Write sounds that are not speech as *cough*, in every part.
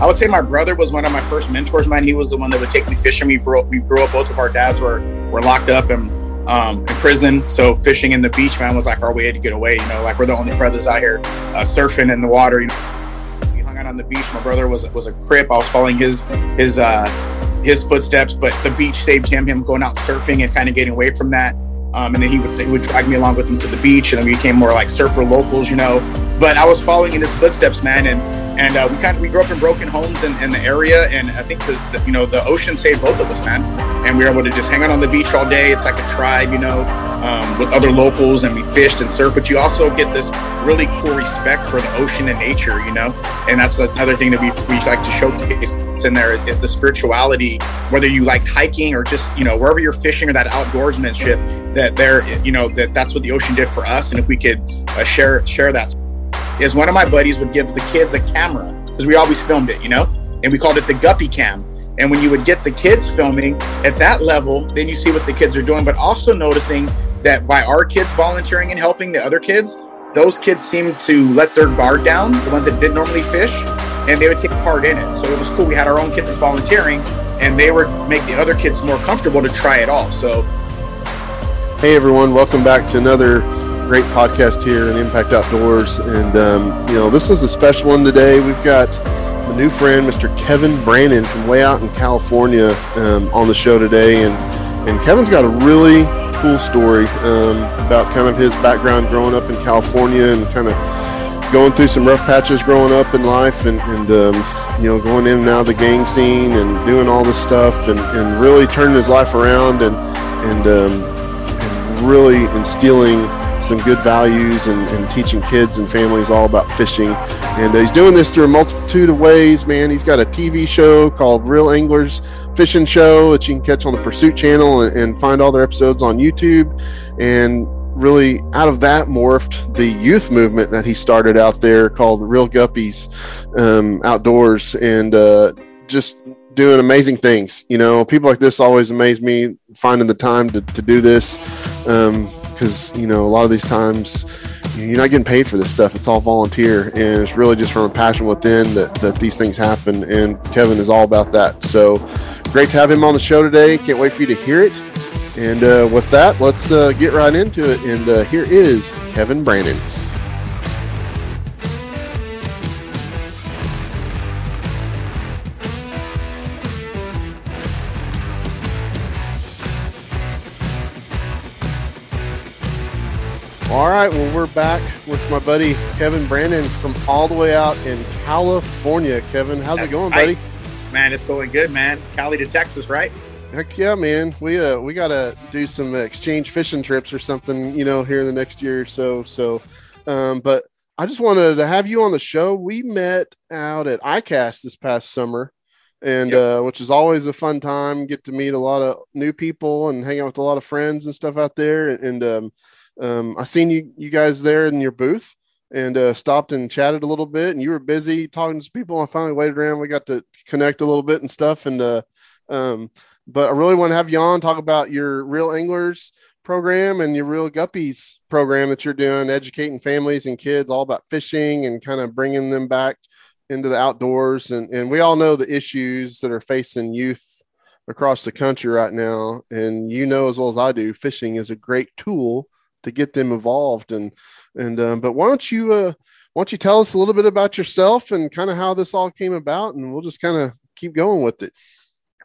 I would say my brother was one of my first mentors, man. He was the one that would take me fishing. We grew up, we grew up both of our dads were were locked up and um, in prison. So fishing in the beach, man, was like our way to get away. You know, like we're the only brothers out here uh, surfing in the water. You know, we hung out on the beach. My brother was was a crip. I was following his his uh, his footsteps, but the beach saved him. Him going out surfing and kind of getting away from that. Um, and then he would he would drag me along with him to the beach, and we became more like surfer locals, you know. But I was following in his footsteps, man, and and uh, we kind of we grew up in broken homes in, in the area, and I think the, you know the ocean saved both of us, man. And we were able to just hang out on the beach all day. It's like a tribe, you know, um, with other locals, and we fished and surfed. But you also get this really cool respect for the ocean and nature, you know. And that's another thing that we we like to showcase in there is the spirituality. Whether you like hiking or just you know wherever you're fishing or that outdoorsmanship, that there you know that that's what the ocean did for us, and if we could uh, share share that is one of my buddies would give the kids a camera because we always filmed it, you know, and we called it the Guppy Cam. And when you would get the kids filming at that level, then you see what the kids are doing, but also noticing that by our kids volunteering and helping the other kids, those kids seemed to let their guard down, the ones that didn't normally fish, and they would take part in it. So it was cool. We had our own kids volunteering, and they would make the other kids more comfortable to try it all. So, hey everyone, welcome back to another great podcast here in Impact Outdoors. And, um, you know, this is a special one today. We've got a new friend, Mr. Kevin Brandon from way out in California, um, on the show today. And, and Kevin's got a really cool story um, about kind of his background growing up in California and kind of going through some rough patches growing up in life and, and um, you know, going in and out of the gang scene and doing all this stuff and, and really turning his life around and, and, um, and really instilling some good values and, and, teaching kids and families all about fishing. And uh, he's doing this through a multitude of ways, man. He's got a TV show called Real Anglers Fishing Show that you can catch on the Pursuit channel and, and find all their episodes on YouTube. And really, out of that morphed the youth movement that he started out there called the Real Guppies um, Outdoors. And uh, just doing amazing things. You know, people like this always amaze me finding the time to, to do this. Um, because you know a lot of these times you're not getting paid for this stuff. It's all volunteer and it's really just from a passion within that, that these things happen and kevin is all about that. So great to have him on the show today. Can't wait for you to hear it. And uh, with that let's uh, get right into it. And uh, here is kevin brandon All right, well, we're back with my buddy Kevin Brandon from all the way out in California. Kevin, how's it going, buddy? Man, it's going good, man. Cali to Texas, right? Heck yeah, man. We uh we gotta do some exchange fishing trips or something, you know, here in the next year or so. So, um, but I just wanted to have you on the show. We met out at ICAST this past summer, and yep. uh, which is always a fun time. Get to meet a lot of new people and hang out with a lot of friends and stuff out there. And um, um, I seen you you guys there in your booth and uh, stopped and chatted a little bit. And you were busy talking to people. I finally waited around. We got to connect a little bit and stuff. And uh, um, but I really want to have you on talk about your real anglers program and your real guppies program that you're doing, educating families and kids all about fishing and kind of bringing them back into the outdoors. And, and we all know the issues that are facing youth across the country right now. And you know as well as I do, fishing is a great tool to get them involved. And and um, but why don't you uh, why don't you tell us a little bit about yourself and kind of how this all came about, and we'll just kind of keep going with it.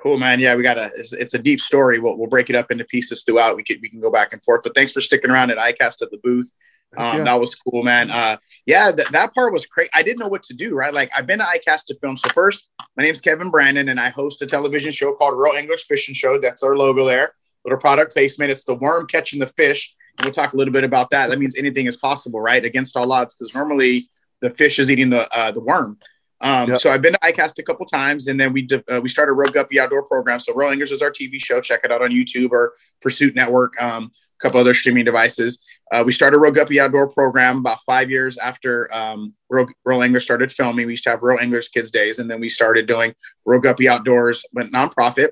Cool, man. Yeah, we got a. It's, it's, a deep story. We'll, we'll break it up into pieces throughout. We can we can go back and forth. But thanks for sticking around at ICAST at the booth. Um, yeah. That was cool, man. Uh, yeah, th- that part was great. I didn't know what to do. Right, like I've been to ICAST to film. So first, my name's Kevin Brandon, and I host a television show called Real Anglers Fishing Show. That's our logo there. Little product placement. It's the worm catching the fish. We'll talk a little bit about that. That means anything is possible, right? Against all odds, because normally the fish is eating the uh, the worm. Um, yep. So I've been to ICAST a couple times, and then we uh, we started Real Guppy Outdoor Program. So Real Anglers is our TV show. Check it out on YouTube or Pursuit Network, um, a couple other streaming devices. Uh, we started Real Guppy Outdoor Program about five years after um, Anglers started filming. We used to have Real Anglers Kids Days, and then we started doing Real Guppy Outdoors, went nonprofit.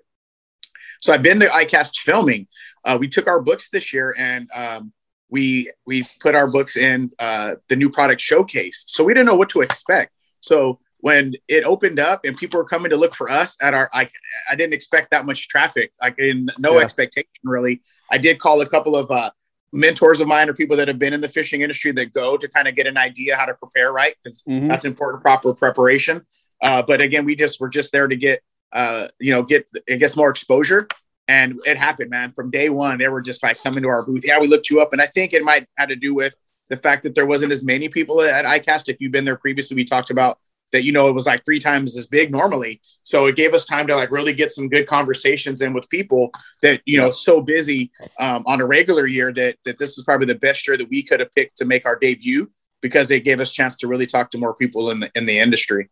So I've been to ICAST filming. Uh, we took our books this year, and um, we we put our books in uh, the new product showcase. So we didn't know what to expect. So when it opened up and people were coming to look for us at our I, I didn't expect that much traffic like in no yeah. expectation really i did call a couple of uh, mentors of mine or people that have been in the fishing industry that go to kind of get an idea how to prepare right because mm-hmm. that's important proper preparation uh, but again we just were just there to get uh, you know get i guess more exposure and it happened man. From day one they were just like coming to our booth. Yeah we looked you up. And i think it might have to do with the fact that there wasn't as many people at icast if you've been there previously. We talked about that you know it was like three times as big normally. So it gave us time to like really get some good conversations in with people that you know so busy um, on a regular year that that this was probably the best year that we could have picked to make our debut because it gave us chance to really talk to more people in the in the industry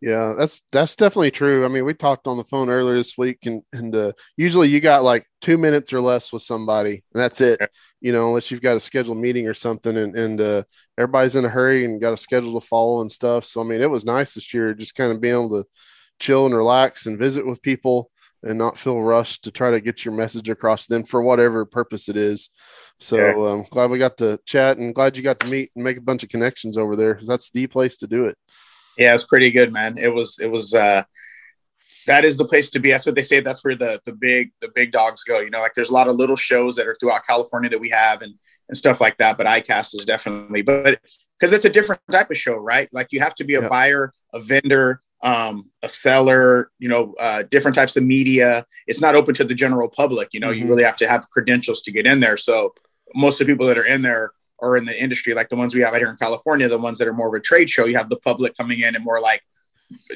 yeah, that's that's definitely true. I mean, we talked on the phone earlier this week, and and uh, usually you got like two minutes or less with somebody, and that's it. You know, unless you've got a scheduled meeting or something, and and uh, everybody's in a hurry and got a schedule to follow and stuff. So I mean, it was nice this year, just kind of being able to chill and relax and visit with people and not feel rushed to try to get your message across them for whatever purpose it is. So I'm um, glad we got to chat and glad you got to meet and make a bunch of connections over there because that's the place to do it. Yeah, it's pretty good, man. It was it was uh that is the place to be. That's what they say. That's where the the big the big dogs go. You know, like there's a lot of little shows that are throughout California that we have and and stuff like that. But ICAST is definitely, but because it's a different type of show, right? Like you have to be a yeah. buyer, a vendor, um, a seller, you know, uh, different types of media. It's not open to the general public. You know, mm-hmm. you really have to have credentials to get in there. So most of the people that are in there or in the industry, like the ones we have out here in California, the ones that are more of a trade show, you have the public coming in and more like,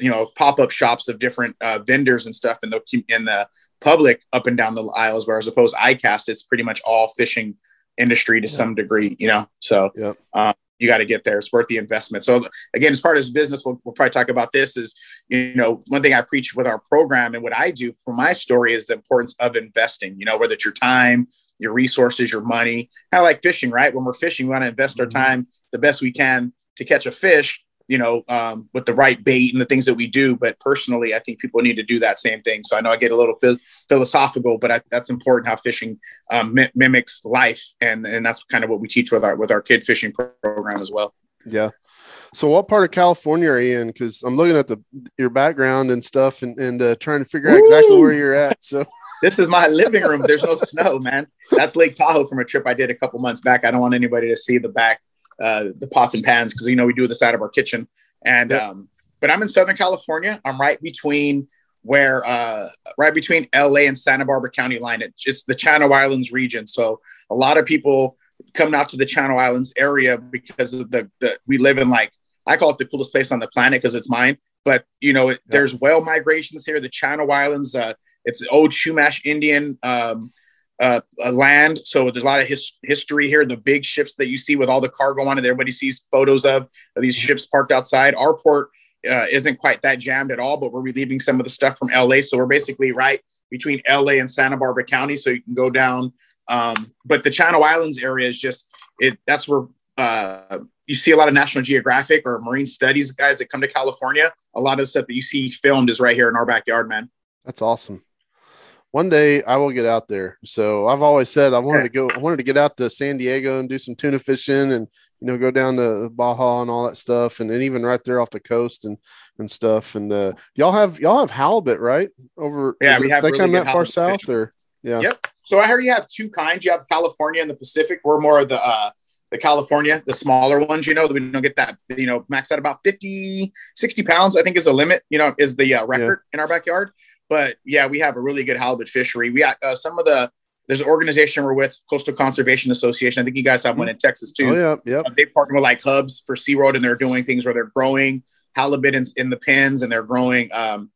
you know, pop up shops of different uh, vendors and stuff in the in the public up and down the aisles. Whereas opposed ICAST, it's pretty much all fishing industry to yeah. some degree, you know. So yeah. um, you got to get there. It's worth the investment. So again, as part of this business, we'll, we'll probably talk about this. Is you know one thing I preach with our program and what I do for my story is the importance of investing. You know, whether it's your time, your resources, your money. Kind of like fishing, right? When we're fishing, we want to invest our mm-hmm. time the best we can to catch a fish, you know, um, with the right bait and the things that we do. But personally, I think people need to do that same thing. So I know I get a little philosophical, but I, that's important how fishing um, mi- mimics life, and and that's kind of what we teach with our with our kid fishing program as well. Yeah. So, what part of California are you in? Because I'm looking at the your background and stuff, and and uh, trying to figure out exactly where you're at. So, this is my *laughs* living room. There's no snow, man. That's Lake Tahoe from a trip I did a couple months back. I don't want anybody to see the back, uh, the pots and pans, because you know we do the side of our kitchen. And um, but I'm in Southern California. I'm right between where uh, right between LA and Santa Barbara County line. It's just the Channel Islands region. So a lot of people come out to the Channel Islands area because of the, the we live in like I call it the coolest place on the planet because it's mine. But you know, it, there's whale migrations here. The Channel Islands, uh, it's old Chumash Indian um, uh, land. So there's a lot of his, history here. The big ships that you see with all the cargo on it, everybody sees photos of, of these ships parked outside. Our port uh, isn't quite that jammed at all, but we're relieving some of the stuff from LA. So we're basically right between LA and Santa Barbara County. So you can go down. Um, but the Channel Islands area is just it. That's where uh, you see a lot of National Geographic or marine studies guys that come to California. A lot of the stuff that you see filmed is right here in our backyard, man. That's awesome. One day I will get out there. So I've always said I wanted to go. I wanted to get out to San Diego and do some tuna fishing, and you know go down to Baja and all that stuff, and then even right there off the coast and and stuff. And uh, y'all have y'all have halibut right over. Yeah, we it, have. They really come that far south, fishing. or yeah. Yep. So I heard you have two kinds. You have California and the Pacific. We're more of the uh, the California, the smaller ones. You know, that we don't get that. You know, max out about 50, 60 pounds. I think is the limit. You know, is the uh, record in our backyard. But yeah, we have a really good halibut fishery. We got uh, some of the. There's an organization we're with, Coastal Conservation Association. I think you guys have one in Texas too. Oh yeah, yep. Uh, they partner with like hubs for SeaWorld and they're doing things where they're growing halibut in, in the pens and they're growing um,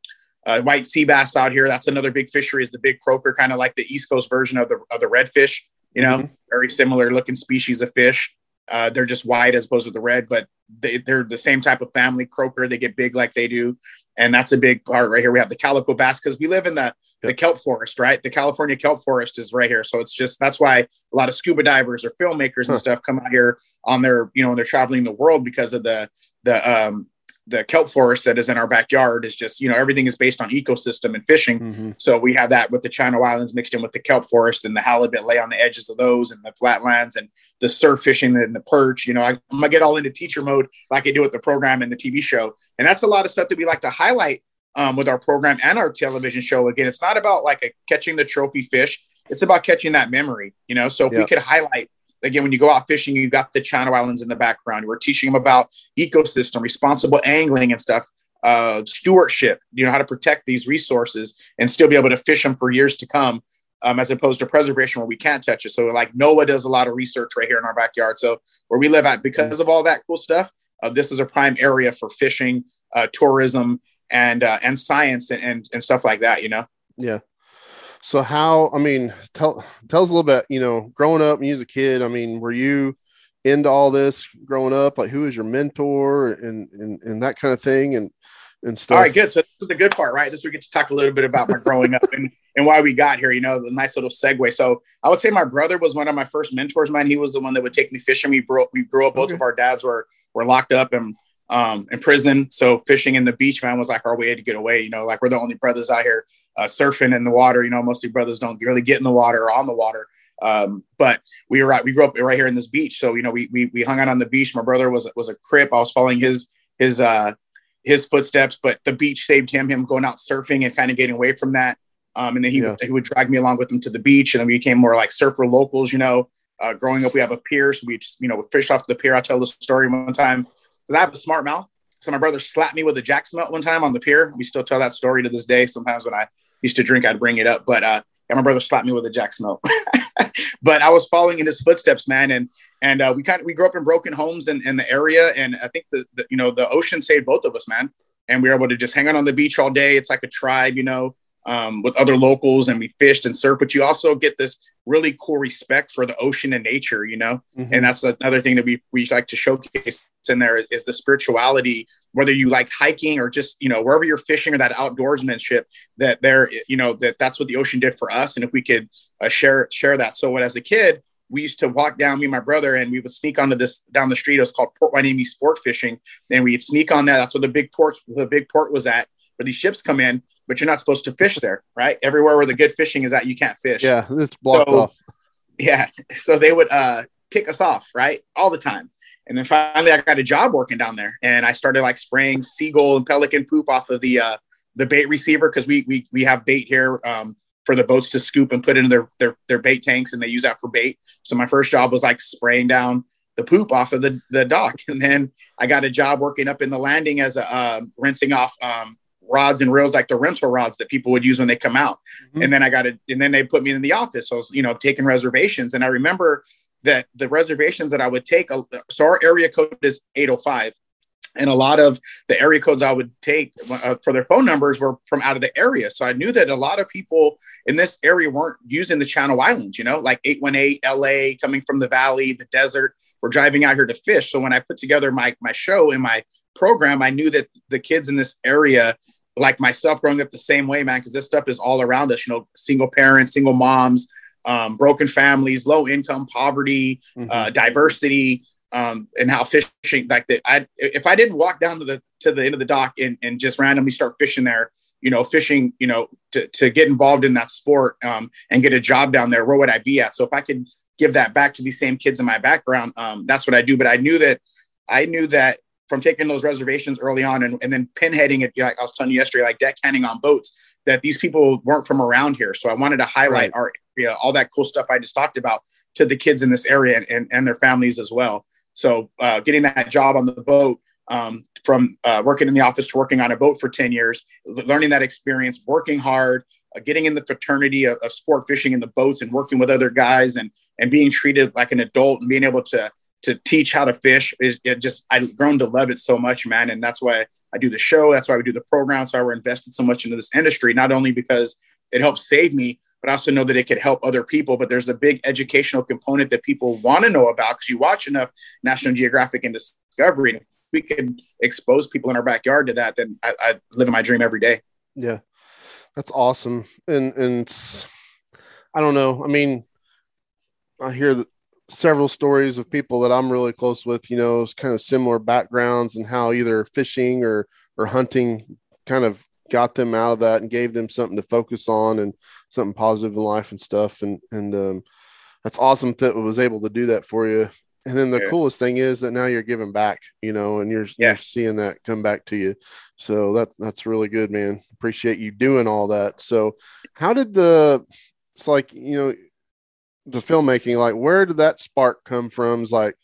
uh, white sea bass out here. That's another big fishery is the big croaker, kind of like the East Coast version of the, of the redfish, you know, Mhm. very similar looking species of fish. Uh, they're just white as opposed to the red, but they, they're the same type of family croaker. They get big like they do. And that's a big part right here. We have the calico bass because we live in the, the kelp forest, right? The California kelp forest is right here. So it's just, that's why a lot of scuba divers or filmmakers and Huh. stuff come out here on their, you know, when they're traveling the world because of the, the, um, the kelp forest that is in our backyard is just, you know, everything is based on ecosystem and fishing. Mhm. So we have that with the Channel Islands mixed in with the kelp forest and the halibut lay on the edges of those and the flatlands and the surf fishing and the perch. You know, I, I'm gonna get all into teacher mode like I do with the program and the TV show. And that's a lot of stuff that we like to highlight um, with our program and our television show. Again, it's not about like a, catching the trophy fish. It's about catching that memory, you know? So if we could highlight again, when you go out fishing, you've got the Channel Islands in the background. We're teaching them about ecosystem, responsible angling and stuff, uh, stewardship, you know, how to protect these resources and still be able to fish them for years to come, um, as opposed to preservation where we can't touch it. So like NOAA does a lot of research right here in our backyard. So where we live at, because of all that cool stuff, uh, this is a prime area for fishing, uh, tourism and, uh, and science and, and, and stuff like that, you know? Yeah. So how? I mean, tell tell us a little bit. You know, growing up, you as a kid. I mean, were you into all this growing up? Like, who was your mentor and and, and that kind of thing and and stuff? All right, good. So this is the good part, right? This we get to talk a little bit about my growing up and, and why we got here. You know, the nice little segue. So I would say my brother was one of my first mentors. Man, he was the one that would take me fishing. We grew we grew up. Both Okay. of our dads were were locked up and um in prison. So fishing in the beach, man, was like our way to get away. You know, like we're the only brothers out here uh, surfing in the water. You know, mostly brothers don't really get in the water or on the water. Um, but we were right. We grew up right here in this beach. So you know, we we we hung out on the beach. My brother was was a crip. I was following his his uh his footsteps, but the beach saved him, him going out surfing and kind of getting away from that. Um, and then he, Yeah. would, he would drag me along with him to the beach and then we became more like surfer locals, you know, uh, growing up, we have a pier. So we just, you know, we fished off the pier. I'll tell the story one time because I have a smart mouth. So my brother slapped me with a jack smelt one time on the pier. We still tell that story to this day. Sometimes when I used to drink, I'd bring it up, but, uh, yeah, my brother slapped me with a jack smelt, *laughs* but I was following in his footsteps, man. And, and uh, we kind of we grew up in broken homes in, in the area, and I think the, the you know the ocean saved both of us, man. And we were able to just hang out on the beach all day. It's like a tribe, you know, um, with other locals, and we fished and surfed. But you also get this really cool respect for the ocean and nature, you know. Mhm. And that's another thing that we we like to showcase in there is, is the spirituality. Whether you like hiking or just you know wherever you're fishing or that outdoorsmanship, that there you know that that's what the ocean did for us. And if we could uh, share share that, so what as a kid we used to walk down, me and my brother, and we would sneak onto this down the street. It was called Port Hueneme Sport Fishing. And we'd sneak on that. That's where the big port, the big port was at, where these ships come in, but you're not supposed to fish there, right? Everywhere where the good fishing is at, you can't fish. yeah, it's blocked So- off. Yeah. *laughs* So they would uh, kick us off, right? All the time. And then finally, I got a job working down there, and I started like spraying seagull and pelican poop off of the uh, the bait receiver because we we we have bait here um, for the boats to scoop and put into their their their bait tanks, and they use that for bait. So my first job was like spraying down the poop off of the the dock, *laughs* and then I got a job working up in the landing as a um, rinsing off um, rods and reels like the rental rods that people would use when they come out. Mhm. And then I got it, and then they put me in the office. So I was, you know, taking reservations. And I remember that the reservations that I would take, uh, so our area code is 805. and a lot of the area codes I would take uh, for their phone numbers were from out of the area. So I knew that a lot of people in this area weren't using the Channel Islands, you know, like 818 LA coming from the valley, the desert. We're driving out here to fish. So when I put together my my show and my program, I knew that the kids in this area, like myself growing up the same way, man, because this stuff is all around us, you know, single parents, single moms, um, broken families, low income, poverty, mm-hmm. uh, diversity um, and how fishing like that. I if I didn't walk down to the to the end of the dock and, and just randomly start fishing there, you know, fishing, you know, to, to get involved in that sport um, and get a job down there, where would I be at? So if I could give that back to these same kids in my background, um, that's what I do. But I knew that I knew that from taking those reservations early on and, and then pinheading it, like I was telling you yesterday, like deckhanding on boats, that these people weren't from around here. So I wanted to highlight right. our area, all that cool stuff I just talked about to the kids in this area and, and, and their families as well. So uh, getting that job on the boat um, from uh, working in the office to working on a boat for 10 years, learning that experience, working hard, uh, getting in the fraternity of, of, sport fishing in the boats and working with other guys and, and being treated like an adult and being able to, to teach how to fish is it just, I've grown to love it so much, man. And that's why I do the show. That's why we do the program. That's why we're invested so much into this industry, not only because it helps save me, but I also know that it could help other people. But there's a big educational component that people want to know about because you watch enough National Geographic and Discovery. And if we can expose people in our backyard to that, then I, I live in my dream every day. Yeah, that's awesome. And and I don't know. I mean, I hear several stories of people that I'm really close with. You know, kind of similar backgrounds and how either fishing or or hunting kind of got them out of that and gave them something to focus on and something positive in life and stuff. And and um, that's awesome that was able to do that for you. And then the yeah. coolest thing is that now you're giving back, you know, and you're, yeah. you're seeing that come back to you. So that's that's really good, man. Appreciate you doing all that. So, how did the? It's like you know, the filmmaking. Like, where did that spark come from? Is like,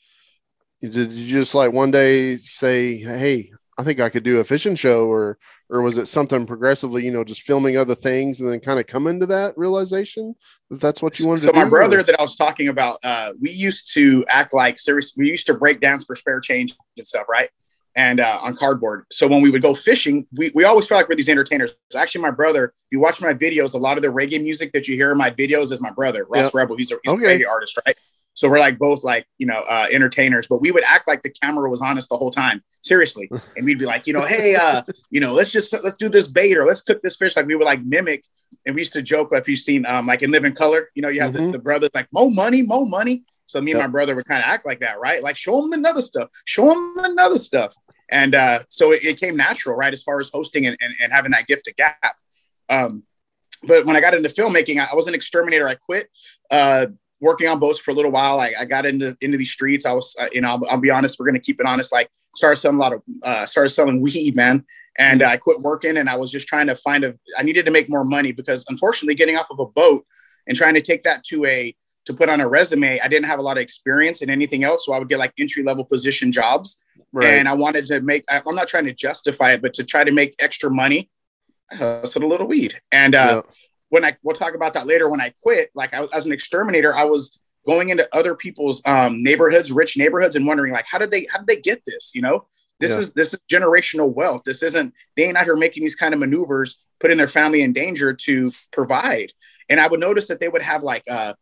did you just like one day say, "Hey, I think I could do a fishing show or or was it something progressively, you know, just filming other things and then kind of come into that realization that that's what you wanted so to do? So my brother or? that I was talking about, uh, we used to act like serious. We used to break dance for spare change and stuff, right? And uh, on cardboard. So when we would go fishing, we, we always felt like we're these entertainers. Actually, my brother, if you watch my videos, a lot of the reggae music that you hear in my videos is my brother, Ross yep. Rebel. He's a, he's okay. a reggae artist, right? So we're like both like, you know, uh, entertainers, but we would act like the camera was on us the whole time, seriously. *laughs* And we'd be like, you know, hey, uh, you know, let's just, let's do this bait or let's cook this fish. Like we would like mimic. And we used to joke if you've seen um, like in Living Color, you know, you have mm-hmm. the, the, brothers like, more money, more money. So me and yep. my brother would kind of act like that, right? Like show them another stuff, show them another stuff. And uh, so it, it, came natural, right? As far as hosting and, and, and having that gift of gap. Um, but when I got into filmmaking, I, I was an exterminator. I quit uh, working on boats for a little while. I, I got into into these streets. I was, uh, you know, I'll, I'll, be honest. We're gonna keep it honest. Like started selling a lot of, uh, started selling weed, man. And I quit working, and I was just trying to find a. I needed to make more money because, unfortunately, getting off of a boat and trying to take that to a to put on a resume, I didn't have a lot of experience in anything else. So I would get like entry level position jobs, right. and I wanted to make. I'm not trying to justify it, but to try to make extra money, I hustled a little weed, and uh, yeah when I we'll talk about that later. When I quit, like I, as an exterminator, I was going into other people's um, neighborhoods, rich neighborhoods, and wondering like, how did they how did they get this? You know, this yeah. is this is generational wealth. This isn't they ain't out here making these kind of maneuvers, putting their family in danger to provide. And I would notice that they would have like uh,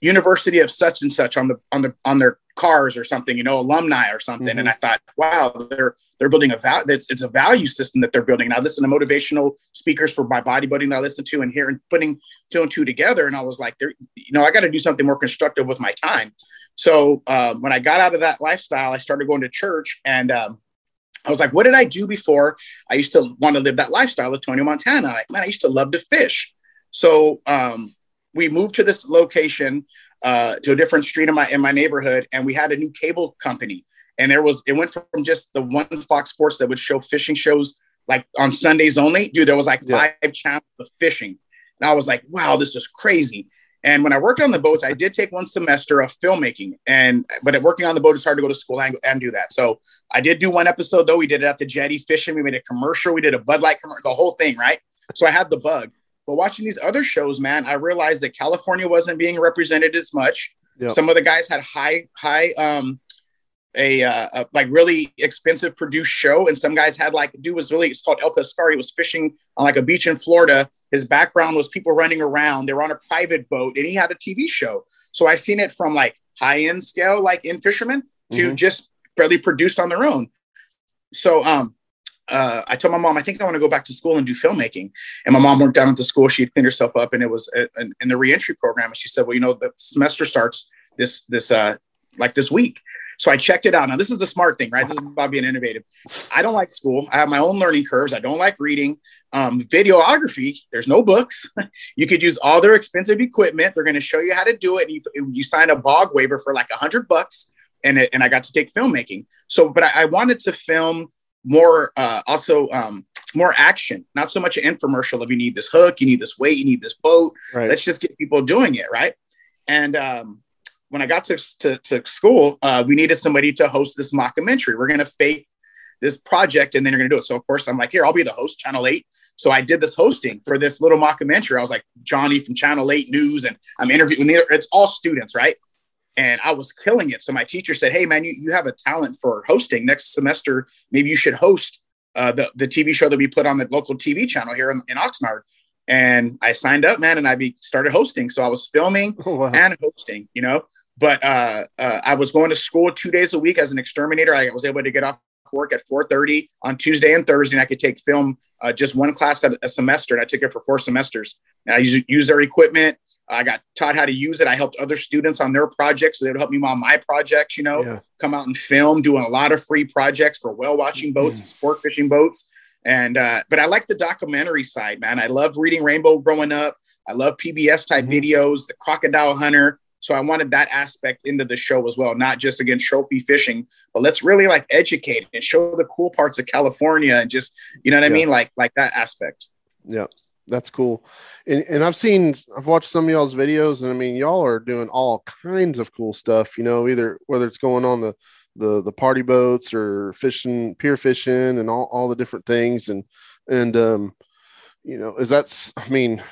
University of such and such on the on the on their cars or something, you know, alumni or something. Mm-hmm. And I thought, wow, they're they're building a value. It's, it's a value system that they're building. And I listen to motivational speakers for my bodybuilding that I listen to and here and putting two and two together. And I was like, there, you know, I got to do something more constructive with my time. So um, when I got out of that lifestyle, I started going to church and um, I was like, what did I do before? I used to want to live that lifestyle of Tony Montana. Like, man, I used to love to fish. So um, we moved to this location uh, to a different street in my in my neighborhood, and we had a new cable company. And there was it went from just the one Fox Sports that would show fishing shows like on Sundays only. Dude, there was like yeah. five channels of fishing, and I was like, wow, this is crazy. And when I worked on the boats, I did take one semester of filmmaking, and but working on the boat, it's hard to go to school and, and do that. So I did do one episode though. We did it at the jetty fishing. We made a commercial. We did a Bud Light commercial, the whole thing, right? So I had the bug. But watching these other shows, man, I realized that California wasn't being represented as much. Yep. Some of the guys had high, high, um, a, uh, a, like really expensive produced show, and some guys had like dude was really it's called El Pescar. He was fishing on like a beach in Florida. His background was people running around. They were on a private boat, and he had a TV show. So I've seen it from like high end scale, like in fishermen, to mm-hmm. just barely produced on their own. So um, uh, I told my mom, I think I want to go back to school and do filmmaking. And my mom worked down at the school. She had cleaned herself up, and it was a, a, in the reentry program. And she said, "Well, you know, the semester starts this this uh, like this week." So I checked it out. Now, this is the smart thing, right? This is about being innovative. I don't like school. I have my own learning curves. I don't like reading. Um, videography, there's no books. *laughs* you could use all their expensive equipment. They're going to show you how to do it. You, you sign a bog waiver for like a hundred bucks, and it, and I got to take filmmaking. So, but I, I wanted to film more, uh, also um, more action, not so much an infomercial. If you need this hook, you need this weight, you need this boat. Right. Let's just get people doing it, right? And um, when I got to, to, to school, uh, we needed somebody to host this mockumentary. We're going to fake this project and then you're going to do it. So, of course, I'm like, here, I'll be the host, Channel 8. So I did this hosting for this little mockumentary. I was like Johnny from Channel 8 News, and I'm interviewing, it's all students, right? And I was killing it. So my teacher said, hey, man, you, you have a talent for hosting. Next semester, maybe you should host uh, the, the TV show that we put on the local TV channel here in, in Oxnard and I signed up, man, and I be started hosting. So I was filming oh, wow. and hosting, you know. But uh, uh, I was going to school two days a week as an exterminator. I was able to get off work at 4.30 on Tuesday and Thursday, and I could take film uh, just one class at a semester, and I took it for four semesters. And I used, used their equipment. I got taught how to use it. I helped other students on their projects, so they would help me on my projects. You know, yeah. come out and film, doing a lot of free projects for whale watching boats mm. and sport fishing boats. And uh, but I like the documentary side, man. I love reading Rainbow growing up. I love PBS type mm-hmm. videos, the Crocodile Hunter. So I wanted that aspect into the show as well, not just again trophy fishing, but let's really like educate and show the cool parts of California and just you know what I mean, like like that aspect. Yeah, that's cool. And and I've seen I've watched some of y'all's videos, and I mean y'all are doing all kinds of cool stuff. You know, either whether it's going on the the the party boats or fishing pier fishing and all all the different things and and um you know is that's I mean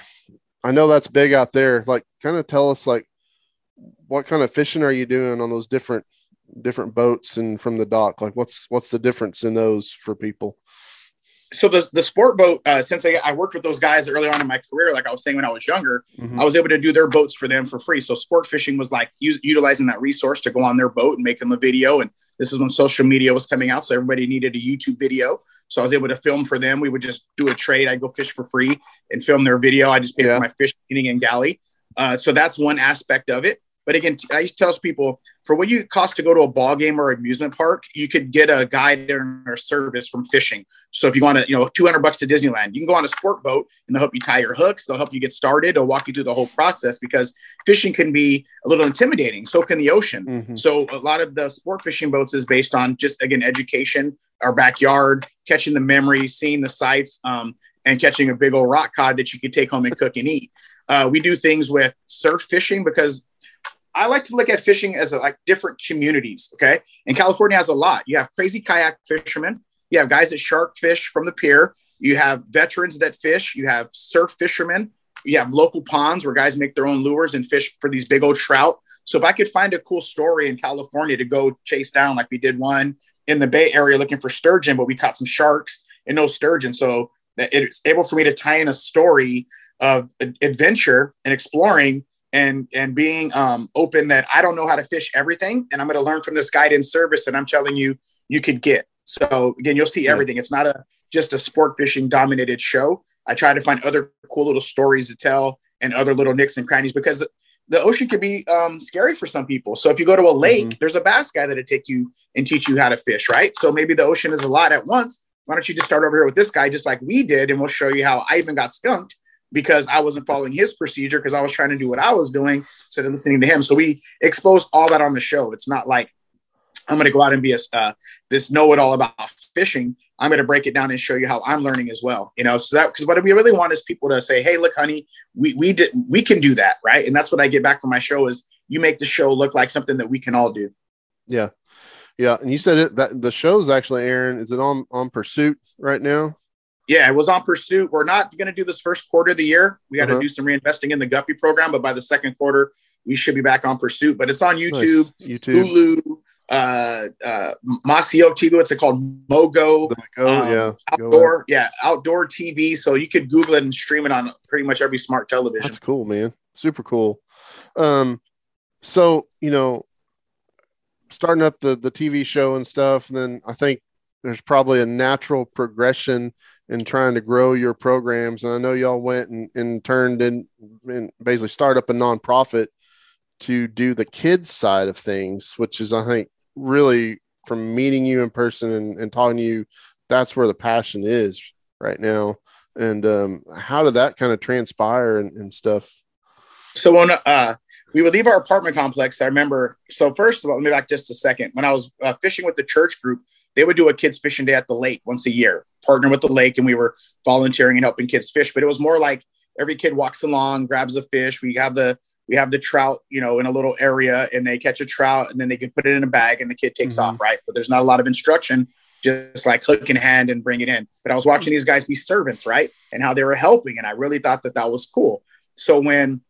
I know that's big out there. Like, kind of tell us like what kind of fishing are you doing on those different different boats and from the dock? Like, what's what's the difference in those for people? So the, the sport boat uh, since I, I, worked with those guys early on in my career like i was saying when i was younger mm-hmm. i was able to do their boats for them for free. So sport fishing was like use, utilizing that resource to go on their boat and make them a video. And this was when social media was coming out so everybody needed a youtube video. So i was able to film for them. We would just do a trade. I'd go fish for free and film their video. I just paid yeah. for my fish cleaning and galley. Uh, so that's one aspect of it. But again, I used to tell people for what you cost to go to a ball game or amusement park, you could get a guide or service from fishing. So if you want to, you know, 200 bucks to Disneyland, you can go on a sport boat and they'll help you tie your hooks. They'll help you get started. They'll walk you through the whole process because fishing can be a little intimidating. So can the ocean. Mm-hmm. So a lot of the sport fishing boats is based on just, again, education, our backyard, catching the memories, seeing the sights, um, and catching a big old rock cod that you can take home and cook and eat. Uh, we do things with surf fishing because I like to look at fishing as a, like different communities. Okay. And California has a lot. You have crazy kayak fishermen. You have guys that shark fish from the pier. You have veterans that fish. You have surf fishermen. You have local ponds where guys make their own lures and fish for these big old trout. So if I could find a cool story in California to go chase down, like we did one in the Bay Area looking for sturgeon, but we caught some sharks and no sturgeon. So it's able for me to tie in a story of adventure and exploring and and being um, open that I don't know how to fish everything, and I'm going to learn from this guidance service that I'm telling you you could get. So again, you'll see everything. It's not a just a sport fishing dominated show. I try to find other cool little stories to tell and other little nicks and crannies because the ocean can be um, scary for some people. So if you go to a lake, mm-hmm. there's a bass guy that'll take you and teach you how to fish, right? So maybe the ocean is a lot at once. Why don't you just start over here with this guy, just like we did, and we'll show you how I even got skunked because I wasn't following his procedure because I was trying to do what I was doing instead of listening to him. So we expose all that on the show. It's not like I'm going to go out and be a uh, this know it all about fishing. I'm going to break it down and show you how I'm learning as well. You know, so that because what we really want is people to say, "Hey, look, honey, we we did we can do that, right?" And that's what I get back from my show is you make the show look like something that we can all do. Yeah, yeah. And you said it that the show's actually Aaron. Is it on on Pursuit right now? Yeah, it was on pursuit. We're not going to do this first quarter of the year. We got to uh-huh. do some reinvesting in the Guppy program, but by the second quarter, we should be back on pursuit. But it's on YouTube, nice. YouTube, Hulu, uh, uh, Masio TV. What's it called? Mogo. Go, um, yeah. Outdoor, yeah, outdoor TV. So you could Google it and stream it on pretty much every smart television. That's cool, man. Super cool. Um, so you know, starting up the the TV show and stuff, and then I think there's probably a natural progression in trying to grow your programs. And I know y'all went and, and turned in and basically start up a nonprofit to do the kids side of things, which is I think really from meeting you in person and, and talking to you, that's where the passion is right now. And um, how did that kind of transpire and, and stuff? So when uh, we would leave our apartment complex, I remember. So first of all, let me back just a second. When I was uh, fishing with the church group, they would do a kids fishing day at the lake once a year, partner with the lake, and we were volunteering and helping kids fish. But it was more like every kid walks along, grabs a fish. We have the we have the trout, you know, in a little area and they catch a trout and then they can put it in a bag and the kid takes mm-hmm. off, right? But there's not a lot of instruction, just like hook in hand and bring it in. But I was watching these guys be servants, right? And how they were helping. And I really thought that that was cool. So when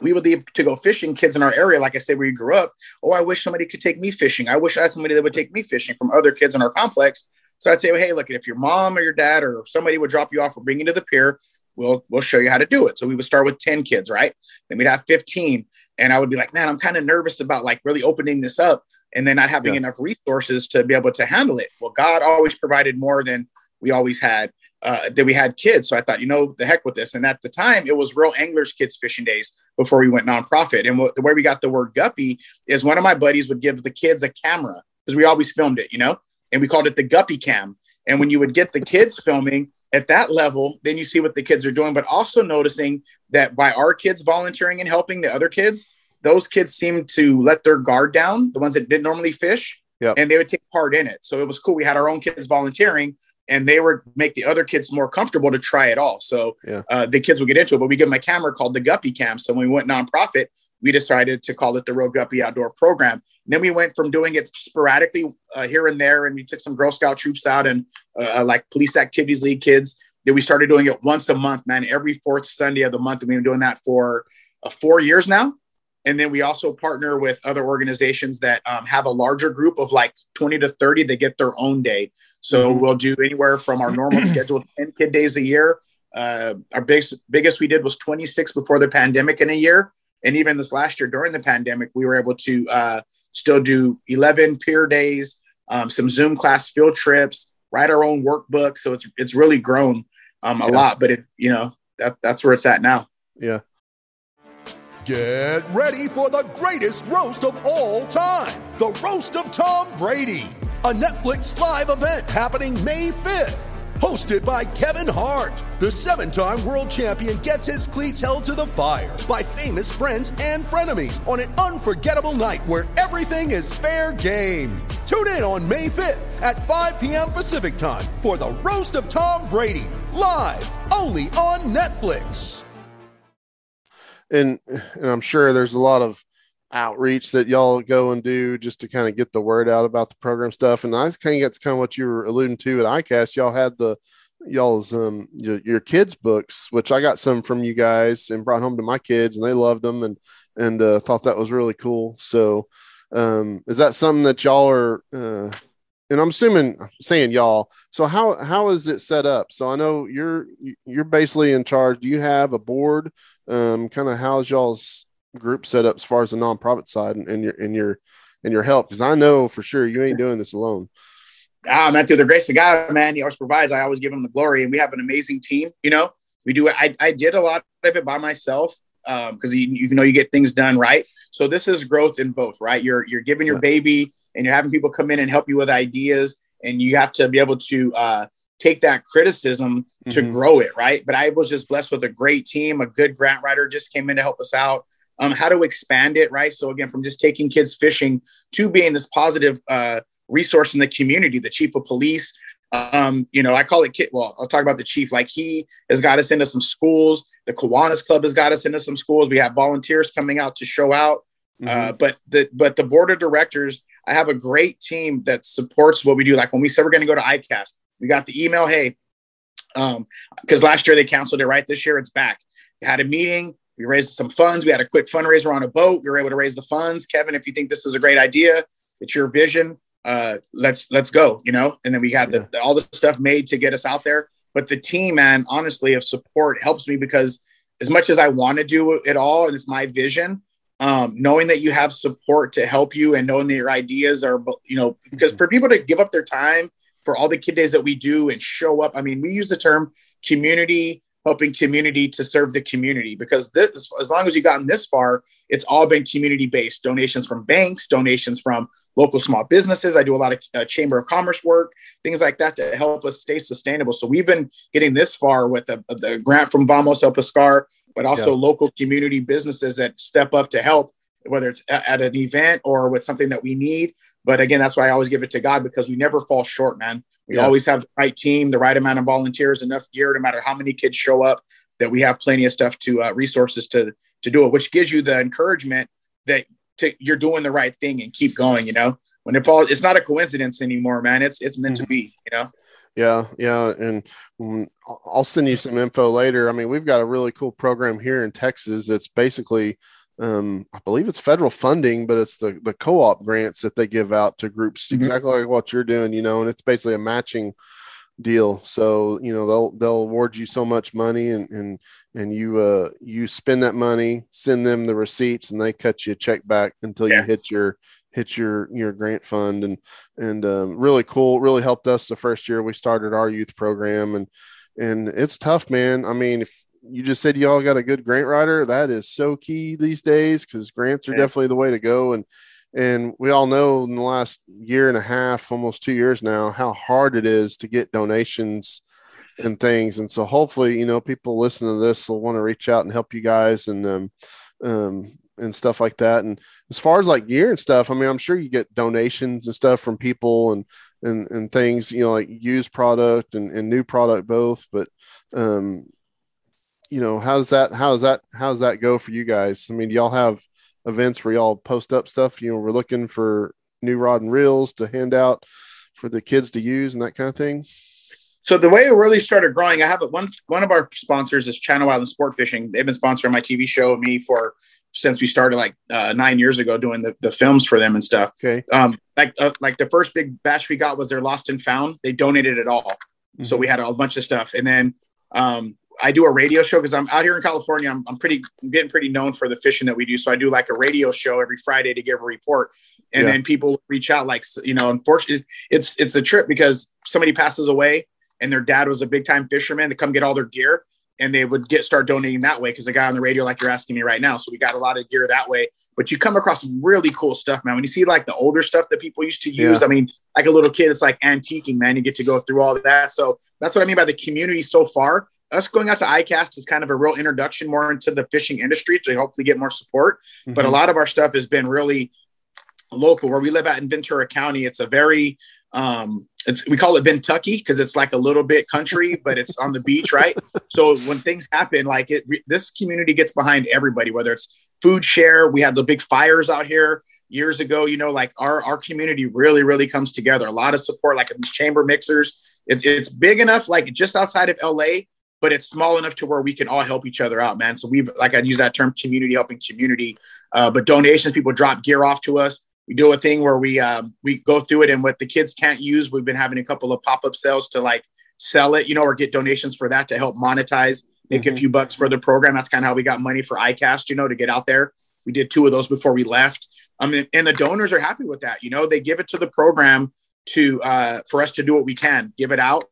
we would leave to go fishing, kids in our area, like I said, where you grew up, oh, I wish somebody could take me fishing. I wish I had somebody that would take me fishing from other kids in our complex. So I'd say, well, hey, look, if your mom or your dad or somebody would drop you off or bring you to the pier, we'll we'll show you how to do it. So we would start with 10 kids, right? Then we'd have 15. And I would be like, man, I'm kind of nervous about like really opening this up and then not having yeah. enough resources to be able to handle it. Well, God always provided more than we always had. Uh, that we had kids. So I thought, you know, the heck with this. And at the time, it was real anglers kids fishing days before we went nonprofit. And w- the way we got the word guppy is one of my buddies would give the kids a camera because we always filmed it, you know, and we called it the guppy cam. And when you would get the kids filming at that level, then you see what the kids are doing, but also noticing that by our kids volunteering and helping the other kids, those kids seemed to let their guard down, the ones that didn't normally fish, yep. and they would take part in it. So it was cool. We had our own kids volunteering, and they would make the other kids more comfortable to try it all. So yeah. uh, the kids would get into it. But we give them a camera called the Guppy Cam. So when we went nonprofit, we decided to call it the Real Guppy Outdoor Program. Then we went from doing it sporadically uh, here and there, and we took some Girl Scout troops out and uh, like Police Activities League kids. Then we started doing it once a month, man, every fourth Sunday of the month. And we've been doing that for uh, four years now. And then we also partner with other organizations that um, have a larger group of like 20 to 30. They get their own day. So mm-hmm. we'll do anywhere from our normal *clears throat* scheduled 10 kid days a year. Uh, our biggest, biggest we did was 26 before the pandemic in a year. And even this last year during the pandemic, we were able to uh, still do 11 pier days, um, some Zoom class field trips, write our own workbook. So it's, it's really grown um, a yeah. lot, but it, you know, that, that's where it's at now. Yeah. Get ready for the greatest roast of all time the Roast of Tom Brady, a Netflix live event happening May 5th. Hosted by Kevin Hart, the seven time world champion gets his cleats held to the fire by famous friends and frenemies on an unforgettable night where everything is fair game. Tune in on May 5th at 5 p.m. Pacific time for the Roast of Tom Brady, live only on Netflix and and I'm sure there's a lot of outreach that y'all go and do just to kind of get the word out about the program stuff. And I kind of gets kind of what you were alluding to at ICAST. Y'all had the y'all's um your, your, kids books, which I got some from you guys and brought home to my kids, and they loved them and and uh, thought that was really cool. So, um, is that something that y'all are? Uh, and I'm assuming saying y'all. So how how is it set up? So I know you're you're basically in charge. Do you have a board? Um, kind of how's y'all's group set up as far as the nonprofit side and, and your and your and your help? Because I know for sure you ain't doing this alone. Ah, man, through the grace of God, man, he always provides. I always give him the glory, and we have an amazing team. You know, we do. I I did a lot of it by myself because um, you, you know you get things done right. So this is growth in both, right? You're you're giving your yeah. baby and you're having people come in and help you with ideas, and you have to be able to uh, take that criticism to mm-hmm. grow it, right? But I was just blessed with a great team. A good grant writer just came in to help us out. Um, how to expand it, right? So again, from just taking kids fishing to being this positive uh, resource in the community, the chief of police. Um, you know, I call it kid. Well, I'll talk about the chief. Like he has got us into some schools. The Kiwanis Club has got us into some schools. We have volunteers coming out to show out. Mm-hmm. Uh, but the but the board of directors, I have a great team that supports what we do. Like when we said we're going to go to ICAST, we got the email, hey, um, because last year they canceled it, right? This year it's back. We had a meeting, we raised some funds, we had a quick fundraiser on a boat, we were able to raise the funds. Kevin, if you think this is a great idea, It's your vision. Uh, let's let's go. You know. And then we got the, the, all the stuff made to get us out there. But the team, man, honestly, of support helps me because as much as I want to do it all and it's my vision, um, knowing that you have support to help you and knowing that your ideas are, you know, because for people to give up their time for all the kid days that we do and show up, I mean, we use the term community helping community to serve the community. Because this as long as you've gotten this far it's all been community based donations from banks donations from local small businesses. I do a lot of uh, chamber of commerce work things like that to help us stay sustainable. So we've been getting this far with the, the grant from Vamos a Pescar but also yeah. local community businesses that step up to help whether it's at an event or with something that we need. But again that's why i always give it to god because we never fall short man we yeah. always have the right team, the right amount of volunteers, enough gear, no matter how many kids show up, that we have plenty of stuff to uh, resources to to do it, which gives you the encouragement that to, you're doing the right thing and keep going. You know, when it falls, it's not a coincidence anymore, man. It's it's meant mm-hmm. to be. You know. Yeah, yeah, and I'll send you some info later. I mean, we've got a really cool program here in Texas. It's basically um, I believe it's federal funding, but it's the the co-op grants that they give out to groups mm-hmm. exactly like what you're doing, you know, and it's basically a matching deal. So, you know, they'll they'll award you so much money and and and you uh you spend that money, send them the receipts and they cut you a check back until yeah. you hit your hit your your grant fund and and um, really cool really helped us the first year we started our youth program and and it's tough man i mean if you just said y'all got a good grant writer. That is so key these days because grants are yeah. definitely the way to go. And and we all know in the last year and a half, almost two years now, how hard it is to get donations and things. And so hopefully, you know, people listening to this will want to reach out and help you guys and um, um, and stuff like that. And as far as like gear and stuff, I mean, I'm sure you get donations and stuff from people and and and things, you know, like used product and, and new product both. But um, you know, how does that? how does that? how does that go for you guys? I mean, y'all have events where y'all post up stuff. You know, we're looking for new rod and reels to hand out for the kids to use and that kind of thing. So the way it really started growing, I have one one of our sponsors is Channel Island Sport Fishing. They've been sponsoring my TV show me for since we started like uh, nine years ago doing the, the films for them and stuff. Okay. Um, like uh, like the first big batch we got was their lost and found. They donated it all, mm-hmm. so we had a bunch of stuff. And then um, I do a radio show because I'm out here in California. I'm, I'm pretty I'm getting pretty known for the fishing that we do. So I do like a radio show every Friday to give a report. And yeah. then people reach out like, you know, unfortunately it's, it's a trip because somebody passes away and their dad was a big time fisherman to come get all their gear and they would get start donating that way because the guy on the radio, like you're asking me right now. So we got a lot of gear that way. But you come across some really cool stuff, man. When you see like the older stuff that people used to use, yeah. I mean, like a little kid, it's like antiquing, man. You get to go through all that. So that's what I mean by the community so far us going out to ICAST is kind of a real introduction more into the fishing industry to hopefully get more support. Mm-hmm. But a lot of our stuff has been really local. Where we live out in Ventura County, it's a very um, it's we call it Ventucky because it's like a little bit country, but it's on the beach, right? *laughs* So when things happen, like it, this community gets behind everybody. Whether it's food share, we had the big fires out here years ago. You know, like our our community really really comes together. A lot of support, like these chamber mixers. It's it's big enough, like just outside of LA, but it's small enough to where we can all help each other out, man. So we've, like I use that term, community helping community. Uh, but donations, people drop gear off to us. We do a thing where we um, we go through it, and what the kids can't use, we've been having a couple of pop up sales to like sell it, you know, or get donations for that to help monetize, make mm-hmm. a few bucks for the program. That's kind of how we got money for ICAST, you know, to get out there. We did two of those before we left. I um, mean, and the donors are happy with that. You know, they give it to the program to uh, for us to do what we can, give it out.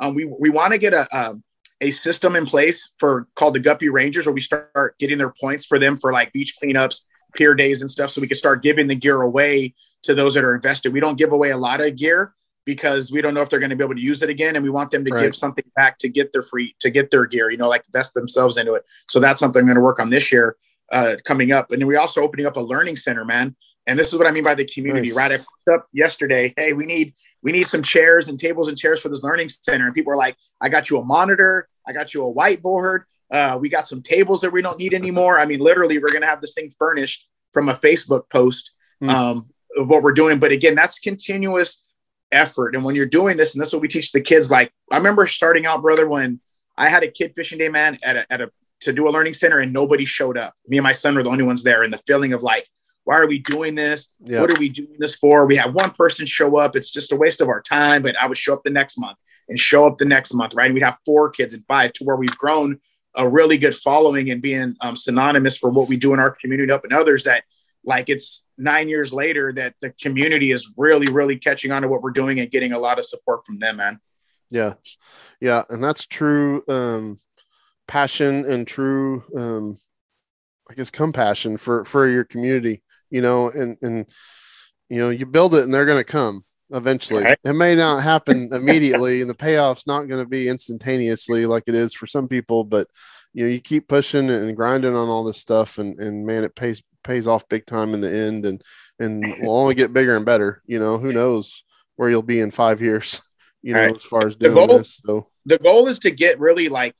Um, we we want to get a, a um, a system in place for called the Guppy Rangers, where we start getting their points for them for like beach cleanups, pier days, and stuff. So we can start giving the gear away to those that are invested. We don't give away a lot of gear because we don't know if they're going to be able to use it again, and we want them to right. give something back to get their free to get their gear. You know, like invest themselves into it. So that's something I'm going to work on this year uh, coming up. And then we also opening up a learning center, man. And this is what I mean by the community. Nice. Right, I put up yesterday. Hey, we need we need some chairs and tables and chairs for this learning center. And people are like, I got you a monitor, I got you a whiteboard. Uh, we got some tables that we don't need anymore. I mean, literally, we're gonna have this thing furnished from a Facebook post mm. um, of what we're doing. But again, that's continuous effort. And when you're doing this, and that's what we teach the kids. Like I remember starting out, brother, when I had a kid fishing day, man, at a, at a to do a learning center, and nobody showed up. Me and my son were the only ones there, and the feeling of like, why are we doing this? Yeah. What are we doing this for? We have one person show up. It's just a waste of our time. But I would show up the next month and show up the next month, right? And we'd have four kids and five to where we've grown a really good following and being um, synonymous for what we do in our community up and others that like it's nine years later that the community is really, really catching on to what we're doing and getting a lot of support from them, man. Yeah. Yeah. And that's true um, passion and true, um, I guess, compassion for, for your community, you know, and, and, you know, you build it and they're going to come eventually. Right. It may not happen immediately and the payoff's not going to be instantaneously like it is for some people, but you know, you keep pushing and grinding on all this stuff and, and man, it pays, pays off big time in the end and, and *laughs* will only get bigger and better, you know, who knows where you'll be in five years, *laughs* you know, Right. as far as The doing goal- this. So the goal is to get really like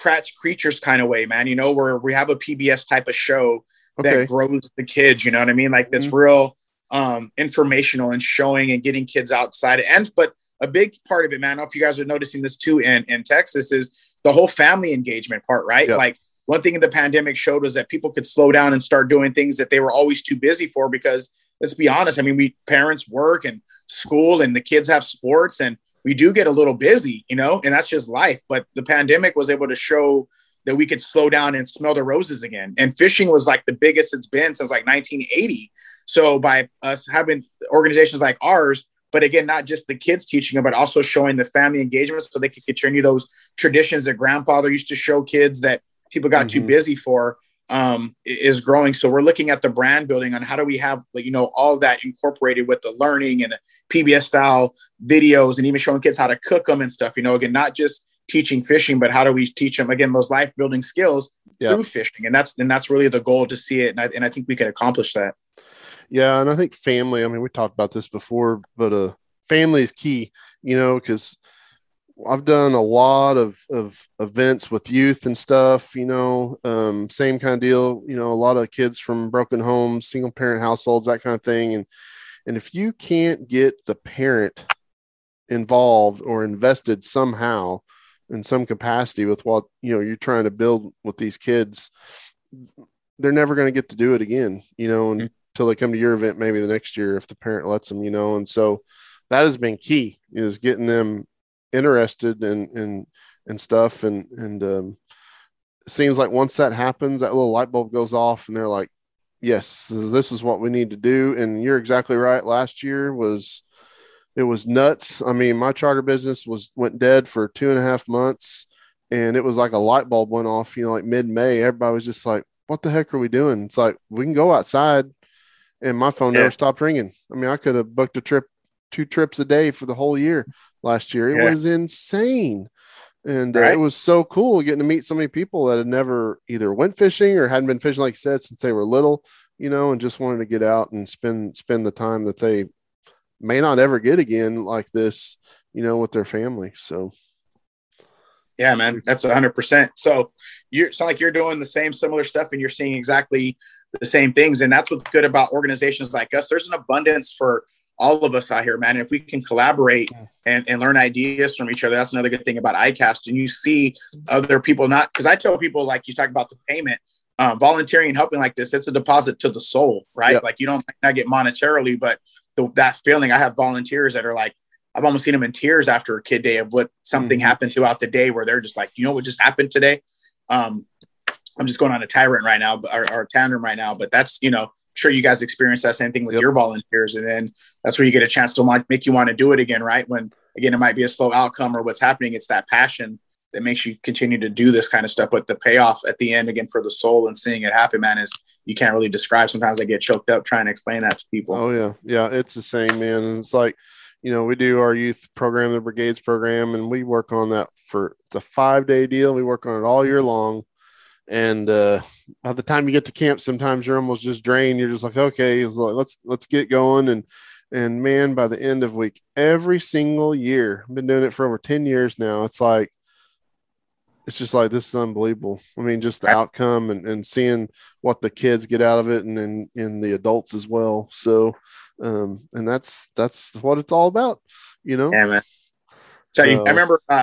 Kratts' Creatures kind of way, man. You know, where we have a PBS type of show okay. that grows the kids. You know what I mean? Like that's mm-hmm. real um, informational and showing and getting kids outside. And but a big part of it, man. I don't know if you guys are noticing this too in in Texas is the whole family engagement part, right? Yeah. Like one thing in the pandemic showed was that people could slow down and start doing things that they were always too busy for because let's be honest. I mean, we parents work and school and the kids have sports and we do get a little busy, you know, and that's just life. But the pandemic was able to show that we could slow down and smell the roses again. And fishing was like the biggest it's been since like 1980. So by us having organizations like ours, but again, not just the kids teaching them, but also showing the family engagement so they could continue those traditions that grandfather used to show kids that people got too Mhm. busy for um, is growing. So we're looking at the brand building on how do we have, like, you know, all that incorporated with the learning and the PBS style videos and even showing kids how to cook them and stuff, you know, again, not just teaching fishing, but how do we teach them again, those life building skills Yeah. through fishing. And that's, and that's really the goal to see it. And I, and I think we can accomplish that. Yeah, and I think family. I mean, we talked about this before, but uh, family is key. You know, because I've done a lot of of events with youth and stuff. You know, um, same kind of deal. You know, a lot of kids from broken homes, single parent households, that kind of thing. And and if you can't get the parent involved or invested somehow in some capacity with what you know you're trying to build with these kids, they're never going to get to do it again. You know, and until they come to your event maybe the next year if the parent lets them you know? And so that has been key is getting them interested in in and stuff. And and um, it seems like once that happens that little light bulb goes off and they're like yes this is what we need to do. And you're exactly right. Last year was it was nuts. I mean my charter business was went dead for two and a half months and it was like a light bulb went off you know like mid-may. Everybody was just like what the heck are we doing? It's like we can go outside and my phone Yeah. never stopped ringing. I mean, I could have booked a trip, two trips a day for the whole year last year. It Yeah. was insane. And uh, Right. it was so cool getting to meet so many people that had never either went fishing or hadn't been fishing, like you said, since they were little, you know, and just wanted to get out and spend, spend the time that they may not ever get again like this, you know, with their family. So, Yeah, man, that's hundred percent. So you it's not like you're doing the same similar stuff and you're seeing exactly the same things. And that's what's good about organizations like us. There's an abundance for all of us out here, man. And if we can collaborate and, and learn ideas from each other, that's another good thing about ICAST. And you see other people not because I tell people like you talk about the payment, um, volunteering and helping like this, it's a deposit to the soul, right? Yeah. Like you don't not get monetarily, but the, that feeling. I have volunteers that are like, I've almost seen them in tears after a kid day of what something Mhm. happened throughout the day where they're just like, you know what just happened today? Um, I'm just going on a tyrant right now, but- or, or tantrum right now, but that's, you know, I'm sure you guys experience that same thing with Yep. your volunteers. And then that's where you get a chance to make you want to do it again, right? When again, it might be a slow outcome or what's happening. It's that passion that makes you continue to do this kind of stuff. But the payoff at the end, again, for the soul and seeing it happen, man, is you can't really describe. Sometimes I get choked up trying to explain that to people. Oh yeah, yeah, it's the same, man. It's like, you know, we do our youth program, the brigades program, and we work on that for it's a five day deal. We work on it all year long. And uh by the time you get to camp, sometimes you're almost just drained. You're just like, okay, like, let's let's get going. And and man, by the end of week, every single year, I've been doing it for over 10 years now. It's like it's just like this is unbelievable. I mean, just the outcome and, and seeing what the kids get out of it and and, and the adults as well. So um and that's that's what it's all about, you know. Yeah, man. So, So- I remember uh,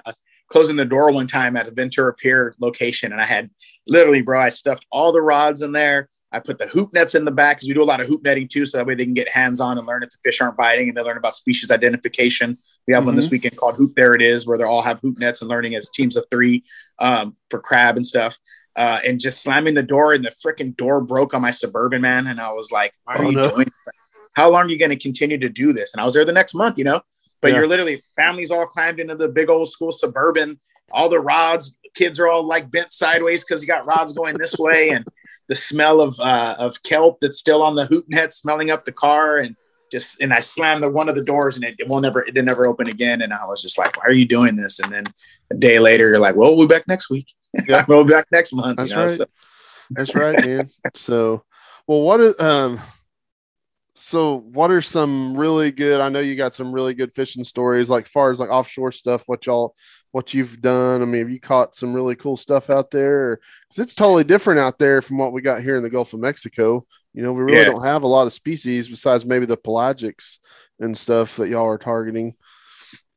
closing the door one time at a Ventura Pier location, and I had literally, bro, I stuffed all the rods in there, I put the hoop nets in the back because we do a lot of hoop netting too, so that way they can get hands on and learn if the fish aren't biting and they learn about species identification. We have mm-hmm. one this mm-hmm. weekend called Hoop There It Is, where they all have hoop nets and learning as teams of three um, for crab and stuff. Uh, and just slamming the door, and the freaking door broke on my suburban man, and I was like, "Why are oh, you no. doing? This? How long are you going to continue to do this?" And I was there the next month, you know. But yeah. you're literally families all climbed into the big old school suburban. All the rods, kids are all like bent sideways because you got rods going this way, and the smell of uh, of kelp that's still on the hoop net, smelling up the car, and just and I slammed the one of the doors, and it, it won't never it didn't ever open again. And I was just like, "Why are you doing this?" And then a day later, you're like, "Well, we'll be back next week. Yeah. *laughs* we'll be back next month." That's you know? right. So. That's right, man. so, well, what is um so what are some really good i know you got some really good fishing stories like far as like offshore stuff what y'all what you've done. I mean have you caught some really cool stuff out there? Because it's totally different out there from what we got here in the gulf of mexico. You know we really yeah. don't have a lot of species besides maybe the pelagics and stuff that y'all are targeting.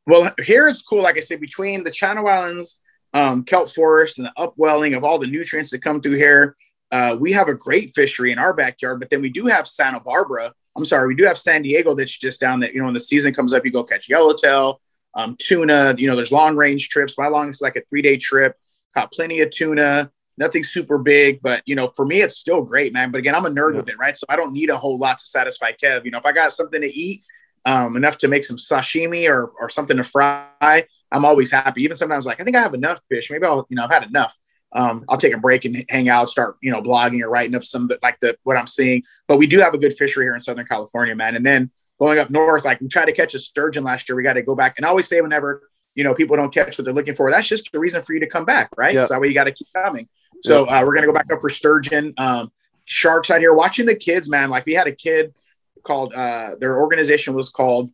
Well here is cool like i said between the channel islands um, kelp forest and the upwelling of all the nutrients that come through here uh, we have a great fishery in our backyard but then we do have santa barbara. I'm sorry, we do have San Diego that's just down that, you know, when the season comes up, you go catch yellowtail, um, tuna, you know, there's long range trips. My longest is like a three day trip, caught plenty of tuna, nothing super big, but you know, for me, it's still great, man. But again, I'm a nerd yeah. with it, right? So I don't need a whole lot to satisfy Kev. You know, if I got something to eat, um, enough to make some sashimi or, or something to fry, I'm always happy. Even sometimes like, I think I have enough fish. Maybe I'll, you know, I've had enough um, I'll take a break and hang out, start, you know, blogging or writing up some the, like the what I'm seeing. But we do have a good fishery here in Southern California, man. And then going up north, like we tried to catch a sturgeon last year. We got to go back. And I always say whenever, you know, people don't catch what they're looking for, that's just a reason for you to come back, right? So that way you got to keep coming. So uh, we're gonna go back up for sturgeon. Um, sharks out here watching the kids, man. Like we had a kid called uh, their organization was called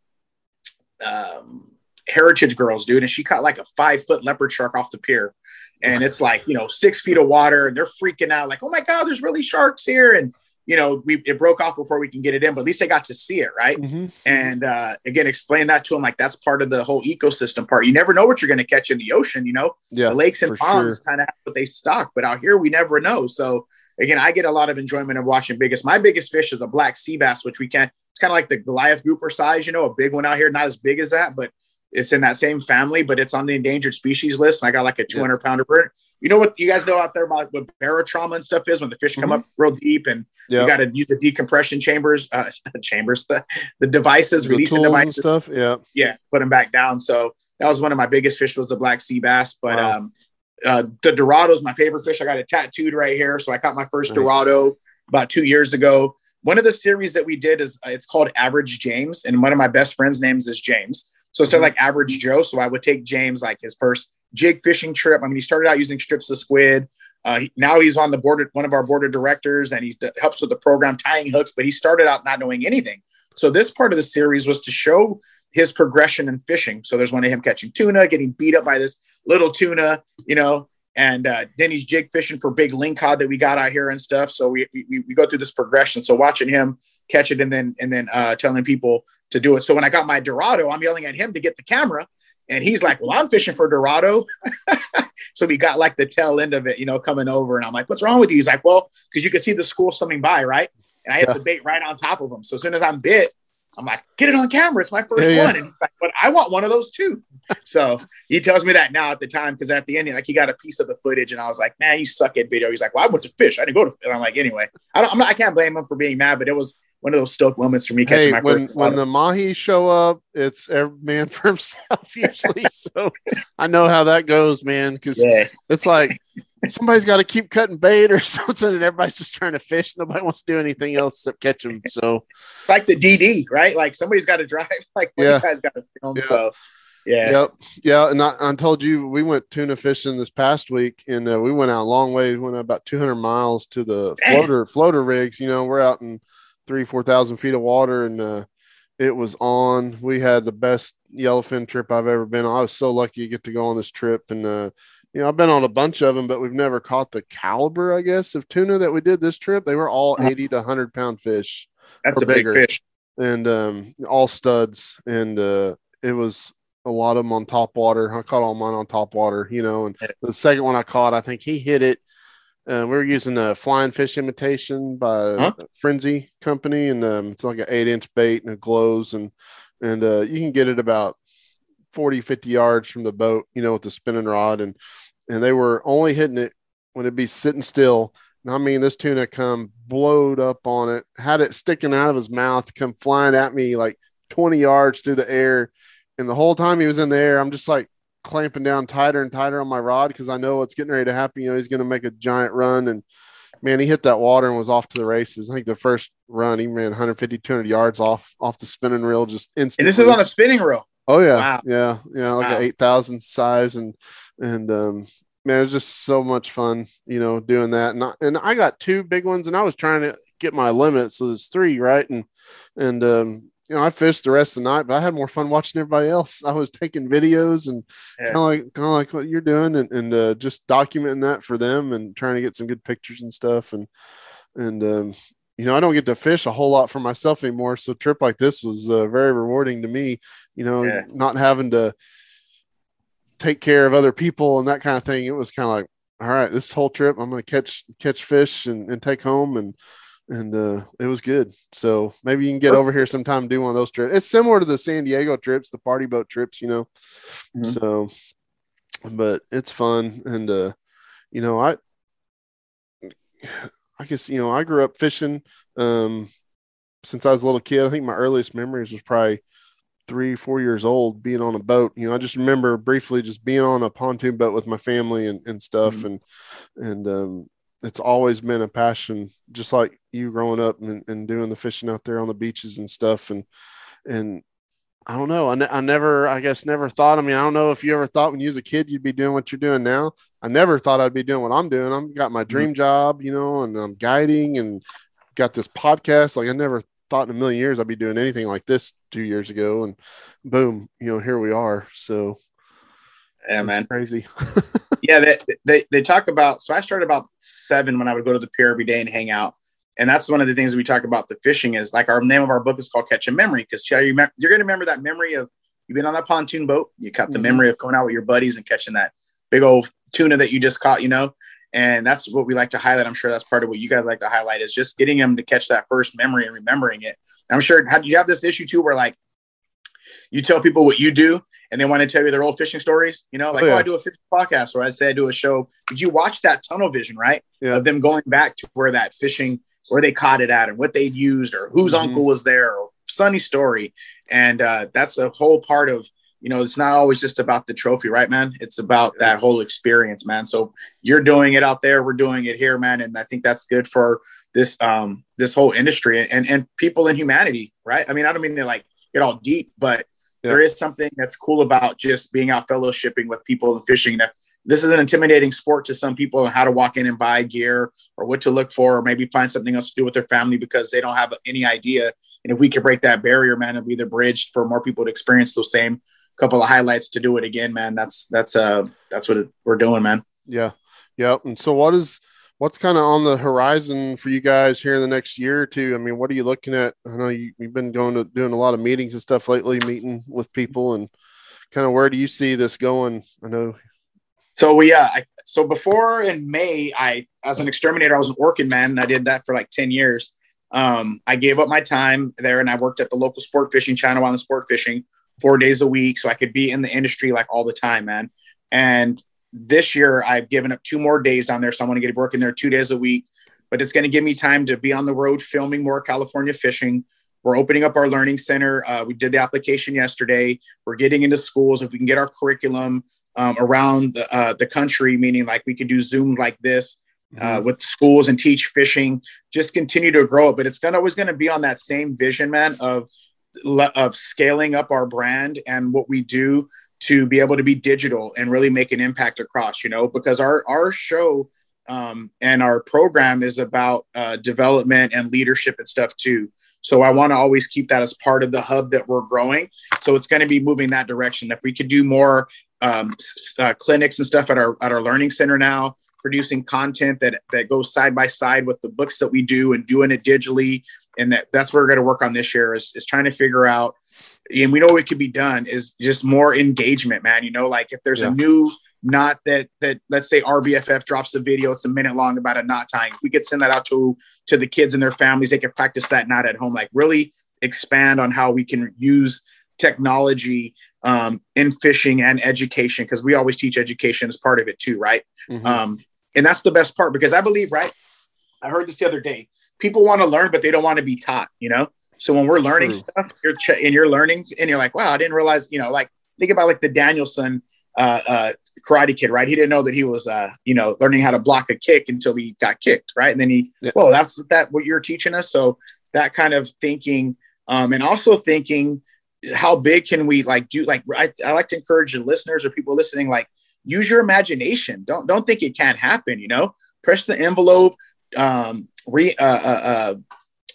um, Heritage Girls, dude, and she caught like a five foot leopard shark off the pier and it's like you know six feet of water and they're freaking out like oh my god there's really sharks here and you know we it broke off before we can get it in but at least they got to see it right mm-hmm. and uh, again explain that to them like that's part of the whole ecosystem part you never know what you're going to catch in the ocean you know yeah, the lakes and ponds sure. kind of have what they stock but out here we never know so again i get a lot of enjoyment of watching biggest my biggest fish is a black sea bass which we can't it's kind of like the goliath grouper size you know a big one out here not as big as that but it's in that same family, but it's on the endangered species list. And I got like a 200 yeah. pounder bird. You know what you guys know out there about what barotrauma and stuff is when the fish come mm-hmm. up real deep and you got to use the decompression chambers, uh, *laughs* chambers, the, the devices, the releasing devices, stuff. Yeah, yeah, put them back down. So that was one of my biggest fish was the black sea bass. But wow. um, uh, the Dorado is my favorite fish. I got it tattooed right here. So I caught my first nice. Dorado about two years ago. One of the series that we did is uh, it's called Average James, and one of my best friends' names is James. So instead of like average Joe, so I would take James like his first jig fishing trip. I mean, he started out using strips of squid. Uh, he, now he's on the board, of, one of our board of directors, and he d- helps with the program tying hooks. But he started out not knowing anything. So this part of the series was to show his progression in fishing. So there's one of him catching tuna, getting beat up by this little tuna, you know, and uh, then he's jig fishing for big lingcod that we got out here and stuff. So we, we, we go through this progression. So watching him catch it and then and then uh, telling people to do it. So when I got my Dorado, I'm yelling at him to get the camera. And he's like, Well, I'm fishing for Dorado. *laughs* so we got like the tail end of it, you know, coming over. And I'm like, What's wrong with you? He's like, Well, because you can see the school swimming by, right? And I hit yeah. the bait right on top of him. So as soon as I'm bit, I'm like, Get it on camera. It's my first yeah, one. Yeah. And he's like, But I want one of those too. *laughs* so he tells me that now at the time because at the end, like he got a piece of the footage, and I was like, "Man, you suck at video." He's like, "Well, I went to fish. I didn't go to." And I'm like, "Anyway, I don't. I'm not. I can't blame him for being mad, but it was one of those stoked moments for me catching hey, my when, when the mahi show up it's every man *laughs* for himself usually *laughs* so i know how that goes man because yeah. it's like somebody's got to keep cutting bait or *laughs* something and everybody's just trying to fish nobody wants to do anything else except catch them so like the dd right like somebody's got to drive like yeah. you guys got to film yeah. so yeah. Yep. Yeah. And I, I, told you we went tuna fishing this past week, and uh, we went out a long way. We went about 200 miles to the floater floater rigs. You know, we're out in three, 4,000 feet of water and uh, it was on. We had the best yellowfin trip I've ever been on. I was so lucky to get to go on this trip. And, uh, you know, I've been on a bunch of them, but we've never caught the caliber, I guess, of tuna that we did this trip. They were all 80 to 100 pound fish. That's a bigger. big fish. And um, all studs. And uh, it was a lot of them on top water. I caught all mine on top water, you know. And the second one I caught, I think he hit it Uh, we were using a flying fish imitation by Huh? Frenzy Company, and um, it's like an eight inch bait and it glows, and and uh, you can get it about 40, 50 yards from the boat, you know, with the spinning rod, and and they were only hitting it when it'd be sitting still. And I mean, this tuna come blowed up on it, had it sticking out of his mouth, come flying at me like 20 yards through the air. And the whole time he was in the air, I'm just like clamping down tighter and tighter on my rod because I know what's getting ready to happen. You know, he's going to make a giant run. And man, he hit that water and was off to the races. I think the first run, he ran 150, 200 yards off off the spinning reel just instantly. And this is on a spinning reel. Oh yeah, Wow. yeah, yeah, like Wow. an eight thousand size, and and um, man, it was just so much fun, you know, doing that. And I, and I got two big ones, and I was trying to get my limit, so there's three, right? And and um, you know, I fished the rest of the night, but I had more fun watching everybody else. I was taking videos and Yeah. kind of like kind of like what you're doing, and and uh, just documenting that for them, and trying to get some good pictures and stuff, and and um, you know, I don't get to fish a whole lot for myself anymore. So a trip like this was uh, very rewarding to me. You know, Yeah. not having to take care of other people and that kind of thing. It was kind of like, all right, this whole trip, I'm going to catch catch fish and, and take home, and and uh, it was good. So maybe you can get over here sometime and do one of those trips. It's similar to the San Diego trips, the party boat trips, you know. Mhm. So, but it's fun, and uh, you know, I I guess you know I grew up fishing um, since I was a little kid. I think my earliest memories was probably three, four years old, being on a boat. You know, I just remember briefly just being on a pontoon boat with my family and, and stuff, Mhm. and and um, it's always been a passion, just like you growing up and, and doing the fishing out there on the beaches and stuff, and and I don't know. I, ne- I never, I guess, never thought. I mean, I don't know if you ever thought when you was a kid you'd be doing what you're doing now. I never thought I'd be doing what I'm doing. I've got my mm-hmm. dream job, you know, and I'm guiding and got this podcast. Like I never thought in a million years I'd be doing anything like this two years ago. And boom, you know, here we are. So Yeah, man. crazy. *laughs* yeah, they, they they talk about. So I started about seven when I would go to the pier every day and hang out, and that's one of the things we talk about. The fishing is like our name of our book is called Catch a Memory because you you're going to remember that memory of you've been on that pontoon boat, you caught the Mhm. memory of going out with your buddies and catching that big old tuna that you just caught, you know. And that's what we like to highlight. I'm sure that's part of what you guys like to highlight is just getting them to catch that first memory and remembering it. I'm sure. How do you have this issue too, where like you tell people what you do and they want to tell you their old fishing stories. You know, like, Oh, oh. I do a fishing podcast, or I say I do a show. Did you watch that tunnel vision, right? Yeah. Of them going back to where that fishing, where they caught it at, and what they used, or whose Mhm. uncle was there, or sunny story. And uh, that's a whole part of, you know, it's not always just about the trophy, right, man? It's about that whole experience, man. So you're doing it out there, we're doing it here, man, and I think that's good for this um this whole industry and and people in humanity, right? I mean, I don't mean to like get all deep, but Yeah. there is something that's cool about just being out fellowshipping with people and fishing. That this is an intimidating sport to some people on how to walk in and buy gear or what to look for, or maybe find something else to do with their family because they don't have any idea. And if we could break that barrier, man, it'd be the bridge for more people to experience those same couple of highlights to do it again, man. That's that's uh that's what it, we're doing, man. Yeah. yeah. And so what is what's kind of on the horizon for you guys here in the next year or two? I mean, what are you looking at? I know you, you've been going to doing a lot of meetings and stuff lately, meeting with people and kind of where do you see this going? I know So we uh I, so before in May, I as an exterminator, I was an Orkin man, and I did that for like 10 years. Um, I gave up my time there and I worked at the local sport fishing channel on the sport fishing four days a week so I could be in the industry like all the time, man. And this year I've given up two more days down there. So I'm going to get working there two days a week, but it's going to give me time to be on the road filming more California fishing. We're opening up our learning center. Uh, we did the application yesterday. We're getting into schools. If we can get our curriculum um, around the, uh, the country, meaning like we could do Zoom like this uh, with schools and teach fishing, just continue to grow it. But it's gonna always going to be on that same vision, man, of of scaling up our brand and what we do to be able to be digital and really make an impact across. You know, because our our show um, and our program is about uh, development and leadership and stuff too. So I want to always keep that as part of the hub that we're growing. So it's going to be moving that direction. If we could do more um, uh, clinics and stuff at our at our learning center now, producing content that that goes side by side with the books that we do and doing it digitally, and that that's what we're going to work on this year is is trying to figure out. And we know it could be done is just more engagement, man. You know, like if there's Yeah. a new not that that let's say RBFF drops a video, it's a minute long about a knot tying. If we could send that out to to the kids and their families, they could practice that knot at home. Like really expand on how we can use technology um, in fishing and education because we always teach education as part of it too, right? Mm-hmm. Um, and that's the best part because I believe, right? I heard this the other day. People want to learn, but they don't want to be taught. You know. So when we're learning True. stuff, you're ch- and you're learning, and you're like, wow, I didn't realize. You know, like think about like the Daniel-san uh, uh, Karate Kid, right? He didn't know that he was, uh, you know, learning how to block a kick until he got kicked, right? And then he, yeah. well, that's that what you're teaching us. So that kind of thinking, um, and also thinking, how big can we like do? Like, I, I like to encourage the listeners or people listening, like, use your imagination. Don't don't think it can't happen. You know, press the envelope. Um, re, uh, uh, uh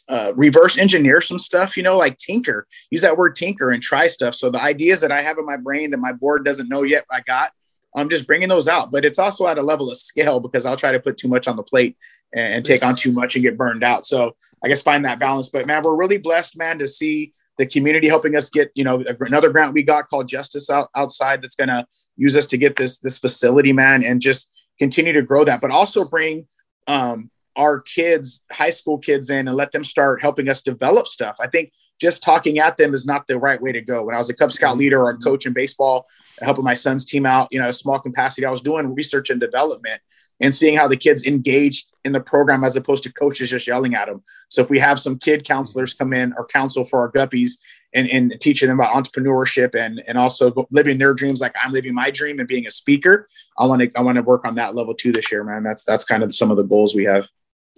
uh, reverse engineer some stuff, you know, like tinker, use that word tinker and try stuff. So the ideas that I have in my brain that my board doesn't know yet, I got, I'm just bringing those out, but it's also at a level of scale because I'll try to put too much on the plate and, take on too much and get burned out. So I guess find that balance, but man, we're really blessed, man, to see the community helping us get, you know, another grant we got called justice out, outside that's going to use us to get this, this facility, man, and just continue to grow that, but also bring, um, our kids, high school kids in and let them start helping us develop stuff. I think just talking at them is not the right way to go. When I was a Cub Scout mm-hmm. leader or a coach in baseball, helping my son's team out, you know, a small capacity, I was doing research and development and seeing how the kids engaged in the program as opposed to coaches just yelling at them. So if we have some kid counselors come in or counsel for our guppies and, and teaching them about entrepreneurship and, and also living their dreams like I'm living my dream and being a speaker, I want to I want to work on that level too this year, man. That's that's kind of some of the goals we have.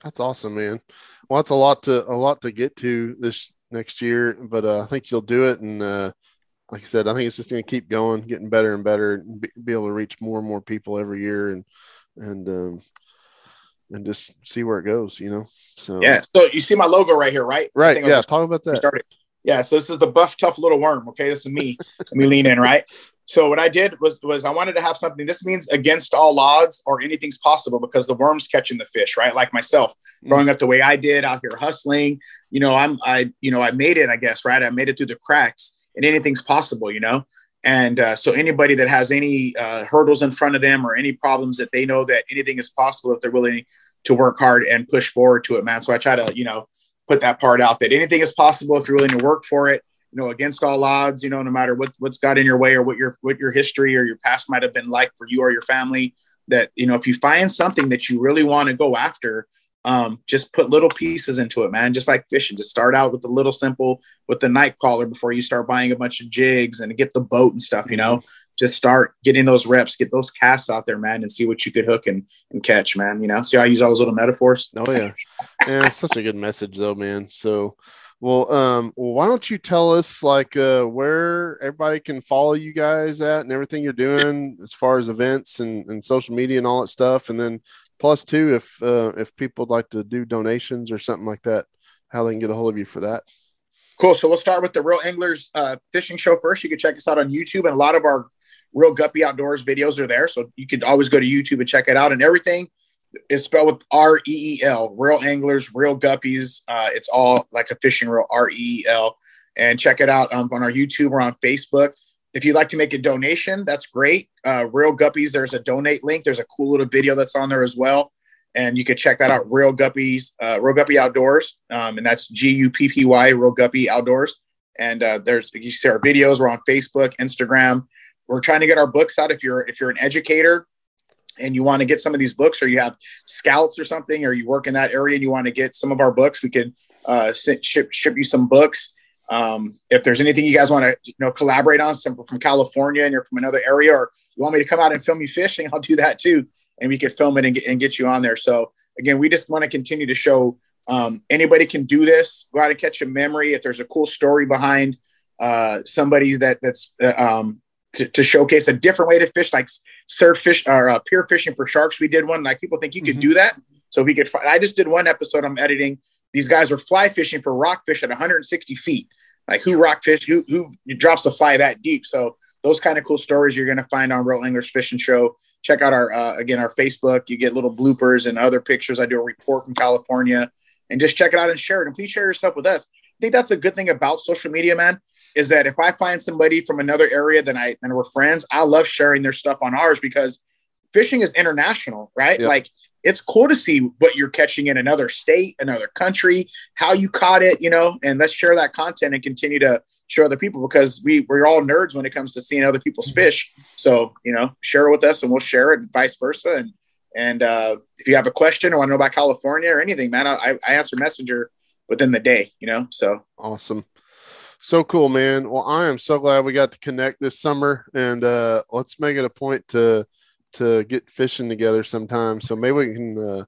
That's awesome, man. Well, that's a lot to a lot to get to this next year, but uh, I think you'll do it. And uh, like I said, I think it's just going to keep going, getting better and better, and be, be, able to reach more and more people every year, and and um, and just see where it goes. You know. So yeah. So you see my logo right here, right? Right. Yeah. Talk about that. Started. Yeah. So this is the buff, tough little worm. Okay, this is me. Let me lean in, right? So what I did was was I wanted to have something. This means against all odds or anything's possible because the worm's catching the fish, right? Like myself, mm. growing up the way I did out here hustling. You know, I'm I you know I made it. I guess right. I made it through the cracks, and anything's possible. You know, and uh, so anybody that has any uh, hurdles in front of them or any problems that they know that anything is possible if they're willing to work hard and push forward to it, man. So I try to you know put that part out that anything is possible if you're willing to work for it you know, against all odds, you know, no matter what what's got in your way or what your what your history or your past might have been like for you or your family, that you know, if you find something that you really want to go after, um, just put little pieces into it, man. Just like fishing, just start out with the little simple with the night crawler before you start buying a bunch of jigs and get the boat and stuff, you know. Just start getting those reps, get those casts out there, man, and see what you could hook and, and catch, man. You know, see how I use all those little metaphors. Oh yeah, yeah, such a good message though, man. So well, um, well, why don't you tell us like uh, where everybody can follow you guys at and everything you're doing as far as events and, and social media and all that stuff, and then plus two, if uh, if people would like to do donations or something like that, how they can get a hold of you for that. Cool. So we'll start with the Real Anglers uh, Fishing Show first. You can check us out on YouTube, and a lot of our Real Guppy Outdoors videos are there. So you could always go to YouTube and check it out. And everything is spelled with R E E L. Real anglers, real guppies. Uh, it's all like a fishing reel. R E E L. And check it out um, on our YouTube or on Facebook. If you'd like to make a donation, that's great. Uh, real guppies. There's a donate link. There's a cool little video that's on there as well, and you can check that out. Real guppies, uh, Real Guppy Outdoors, um, and that's G U P P Y. Real Guppy Outdoors. And uh, there's you see our videos. We're on Facebook, Instagram. We're trying to get our books out. If you're if you're an educator and you want to get some of these books or you have scouts or something or you work in that area and you want to get some of our books we could uh, ship, ship you some books. Um, if there's anything you guys want to you know collaborate on some from california and you're from another area or you want me to come out and film you fishing *laughs* i'll do that too. And we could film it and get, and get you on there. So again we just want to continue to show um, anybody can do this. Go out and catch a memory. If there's a cool story behind uh, somebody that that's uh, um, to, to, showcase a different way to fish like surf fish or uh, pier fishing for sharks. We did one. Like people think you could mm-hmm. do that. So we could. I just did one episode. I'm editing. These guys were fly fishing for rockfish at 160 feet. Like who rockfish? Who who drops a fly that deep? So those kind of cool stories you're going to find on Real Anglers Fishing Show. Check out our uh, again our Facebook. You get little bloopers and other pictures. I do a report from California, and just check it out and share it. And please share your stuff with us. I think that's a good thing about social media, man. Is that if I find somebody from another area that I and we're friends, I love sharing their stuff on ours because fishing is international, right? Yep. Like it's cool to see what you're catching in another state, another country, how you caught it, you know, and let's share that content and continue to show other people because we we're all nerds when it comes to seeing other people's fish. So, you know, share it with us and we'll share it and vice versa. And and uh, if you have a question or want to know about California or anything, man, I, I answer messenger within the day, you know? So Awesome. So cool, man. Well, I am so glad we got to connect this summer and uh let's make it a point to to get fishing together sometime. So maybe we can uh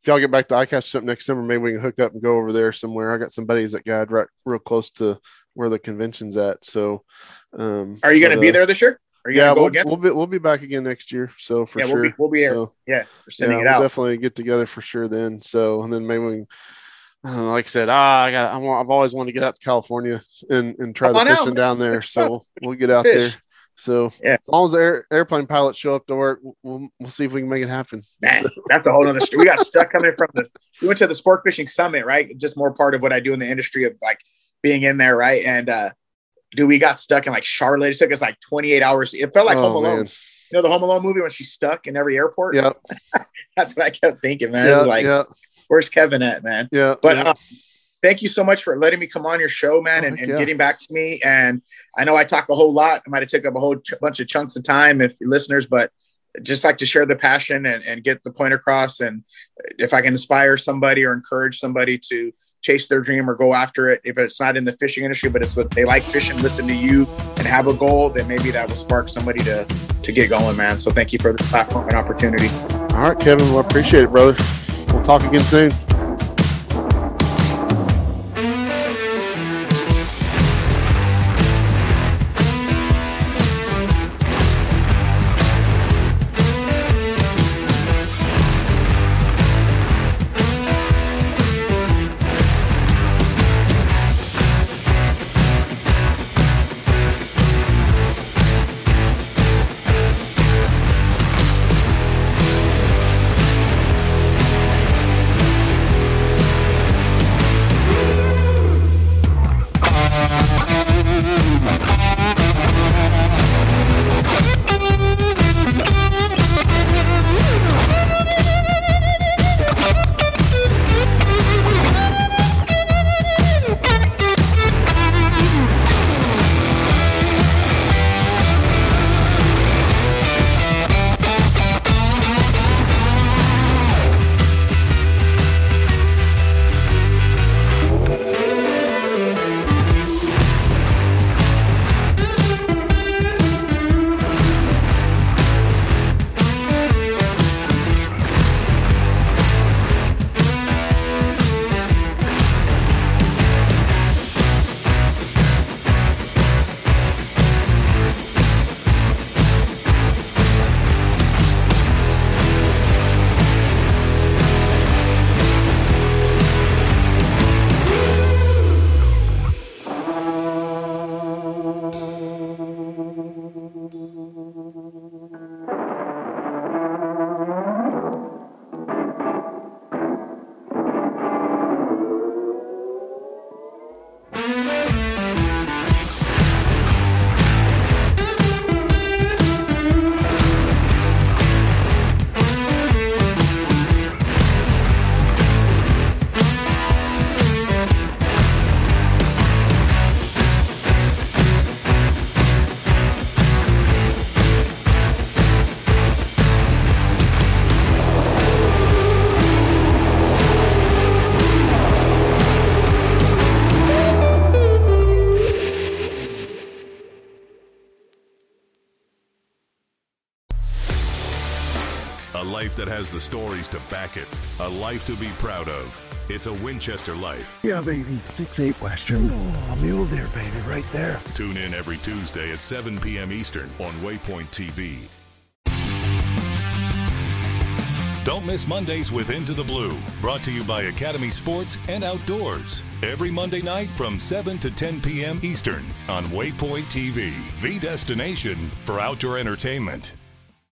if y'all get back to ICAST something next summer, maybe we can hook up and go over there somewhere. I got some buddies that guide right real close to where the convention's at. So um are you going to but, be uh, there this year? Are you Yeah, going to go we'll, again? we'll be we'll be back again next year. So for yeah, sure. we'll be, we'll be here. So, yeah, we're sending yeah, it we'll out. definitely get together for sure then. So and then maybe we can, uh, *laughs* like I said, ah, I got I want, I've always wanted to get out to California and, and try Come the on out, fishing down there. So we'll, we'll get out Fish. there. So Yeah. as long as the air, airplane pilots show up to work, we'll, we'll see if we can make it happen. Man, *laughs* that's a whole other story. We got *laughs* stuck coming from this. We went to the sport fishing summit, right? Just more part of what I do in the industry of like being in there, right? And uh dude, we got stuck in like Charlotte. It took us like 28 hours. It felt like Oh, Home Alone. man. You know the Home Alone movie when she's stuck in every airport? Yep. That's what I kept thinking, man. Yeah. was like, yeah. Where's Kevin at, man? Yeah. But yeah. um, thank you so much for letting me come on your show, man, Oh, and, and yeah. getting back to me. And I know I talk a whole lot. I might have took up a whole ch- bunch of chunks of time if you're listeners, but just like to share the passion and, and get the point across. And if I can inspire somebody or encourage somebody to chase their dream or go after it, if it's not in the fishing industry, but it's what they like fishing, listen to you and have a goal, then maybe that will spark somebody to to get going, man. So thank you for the platform and opportunity. All right, Kevin. Well, appreciate it, brother. We'll talk again soon. Stories to back it. A life to be proud of. It's a Winchester life. Yeah, baby. Six eight Western. Oh, mule deer, baby, right there. Tune in every Tuesday at 7 p.m. Eastern on Waypoint TV. Don't miss Mondays with Into the Blue, brought to you by Academy Sports and Outdoors. Every Monday night from 7 to 10 p.m. Eastern on Waypoint TV, the destination for outdoor entertainment.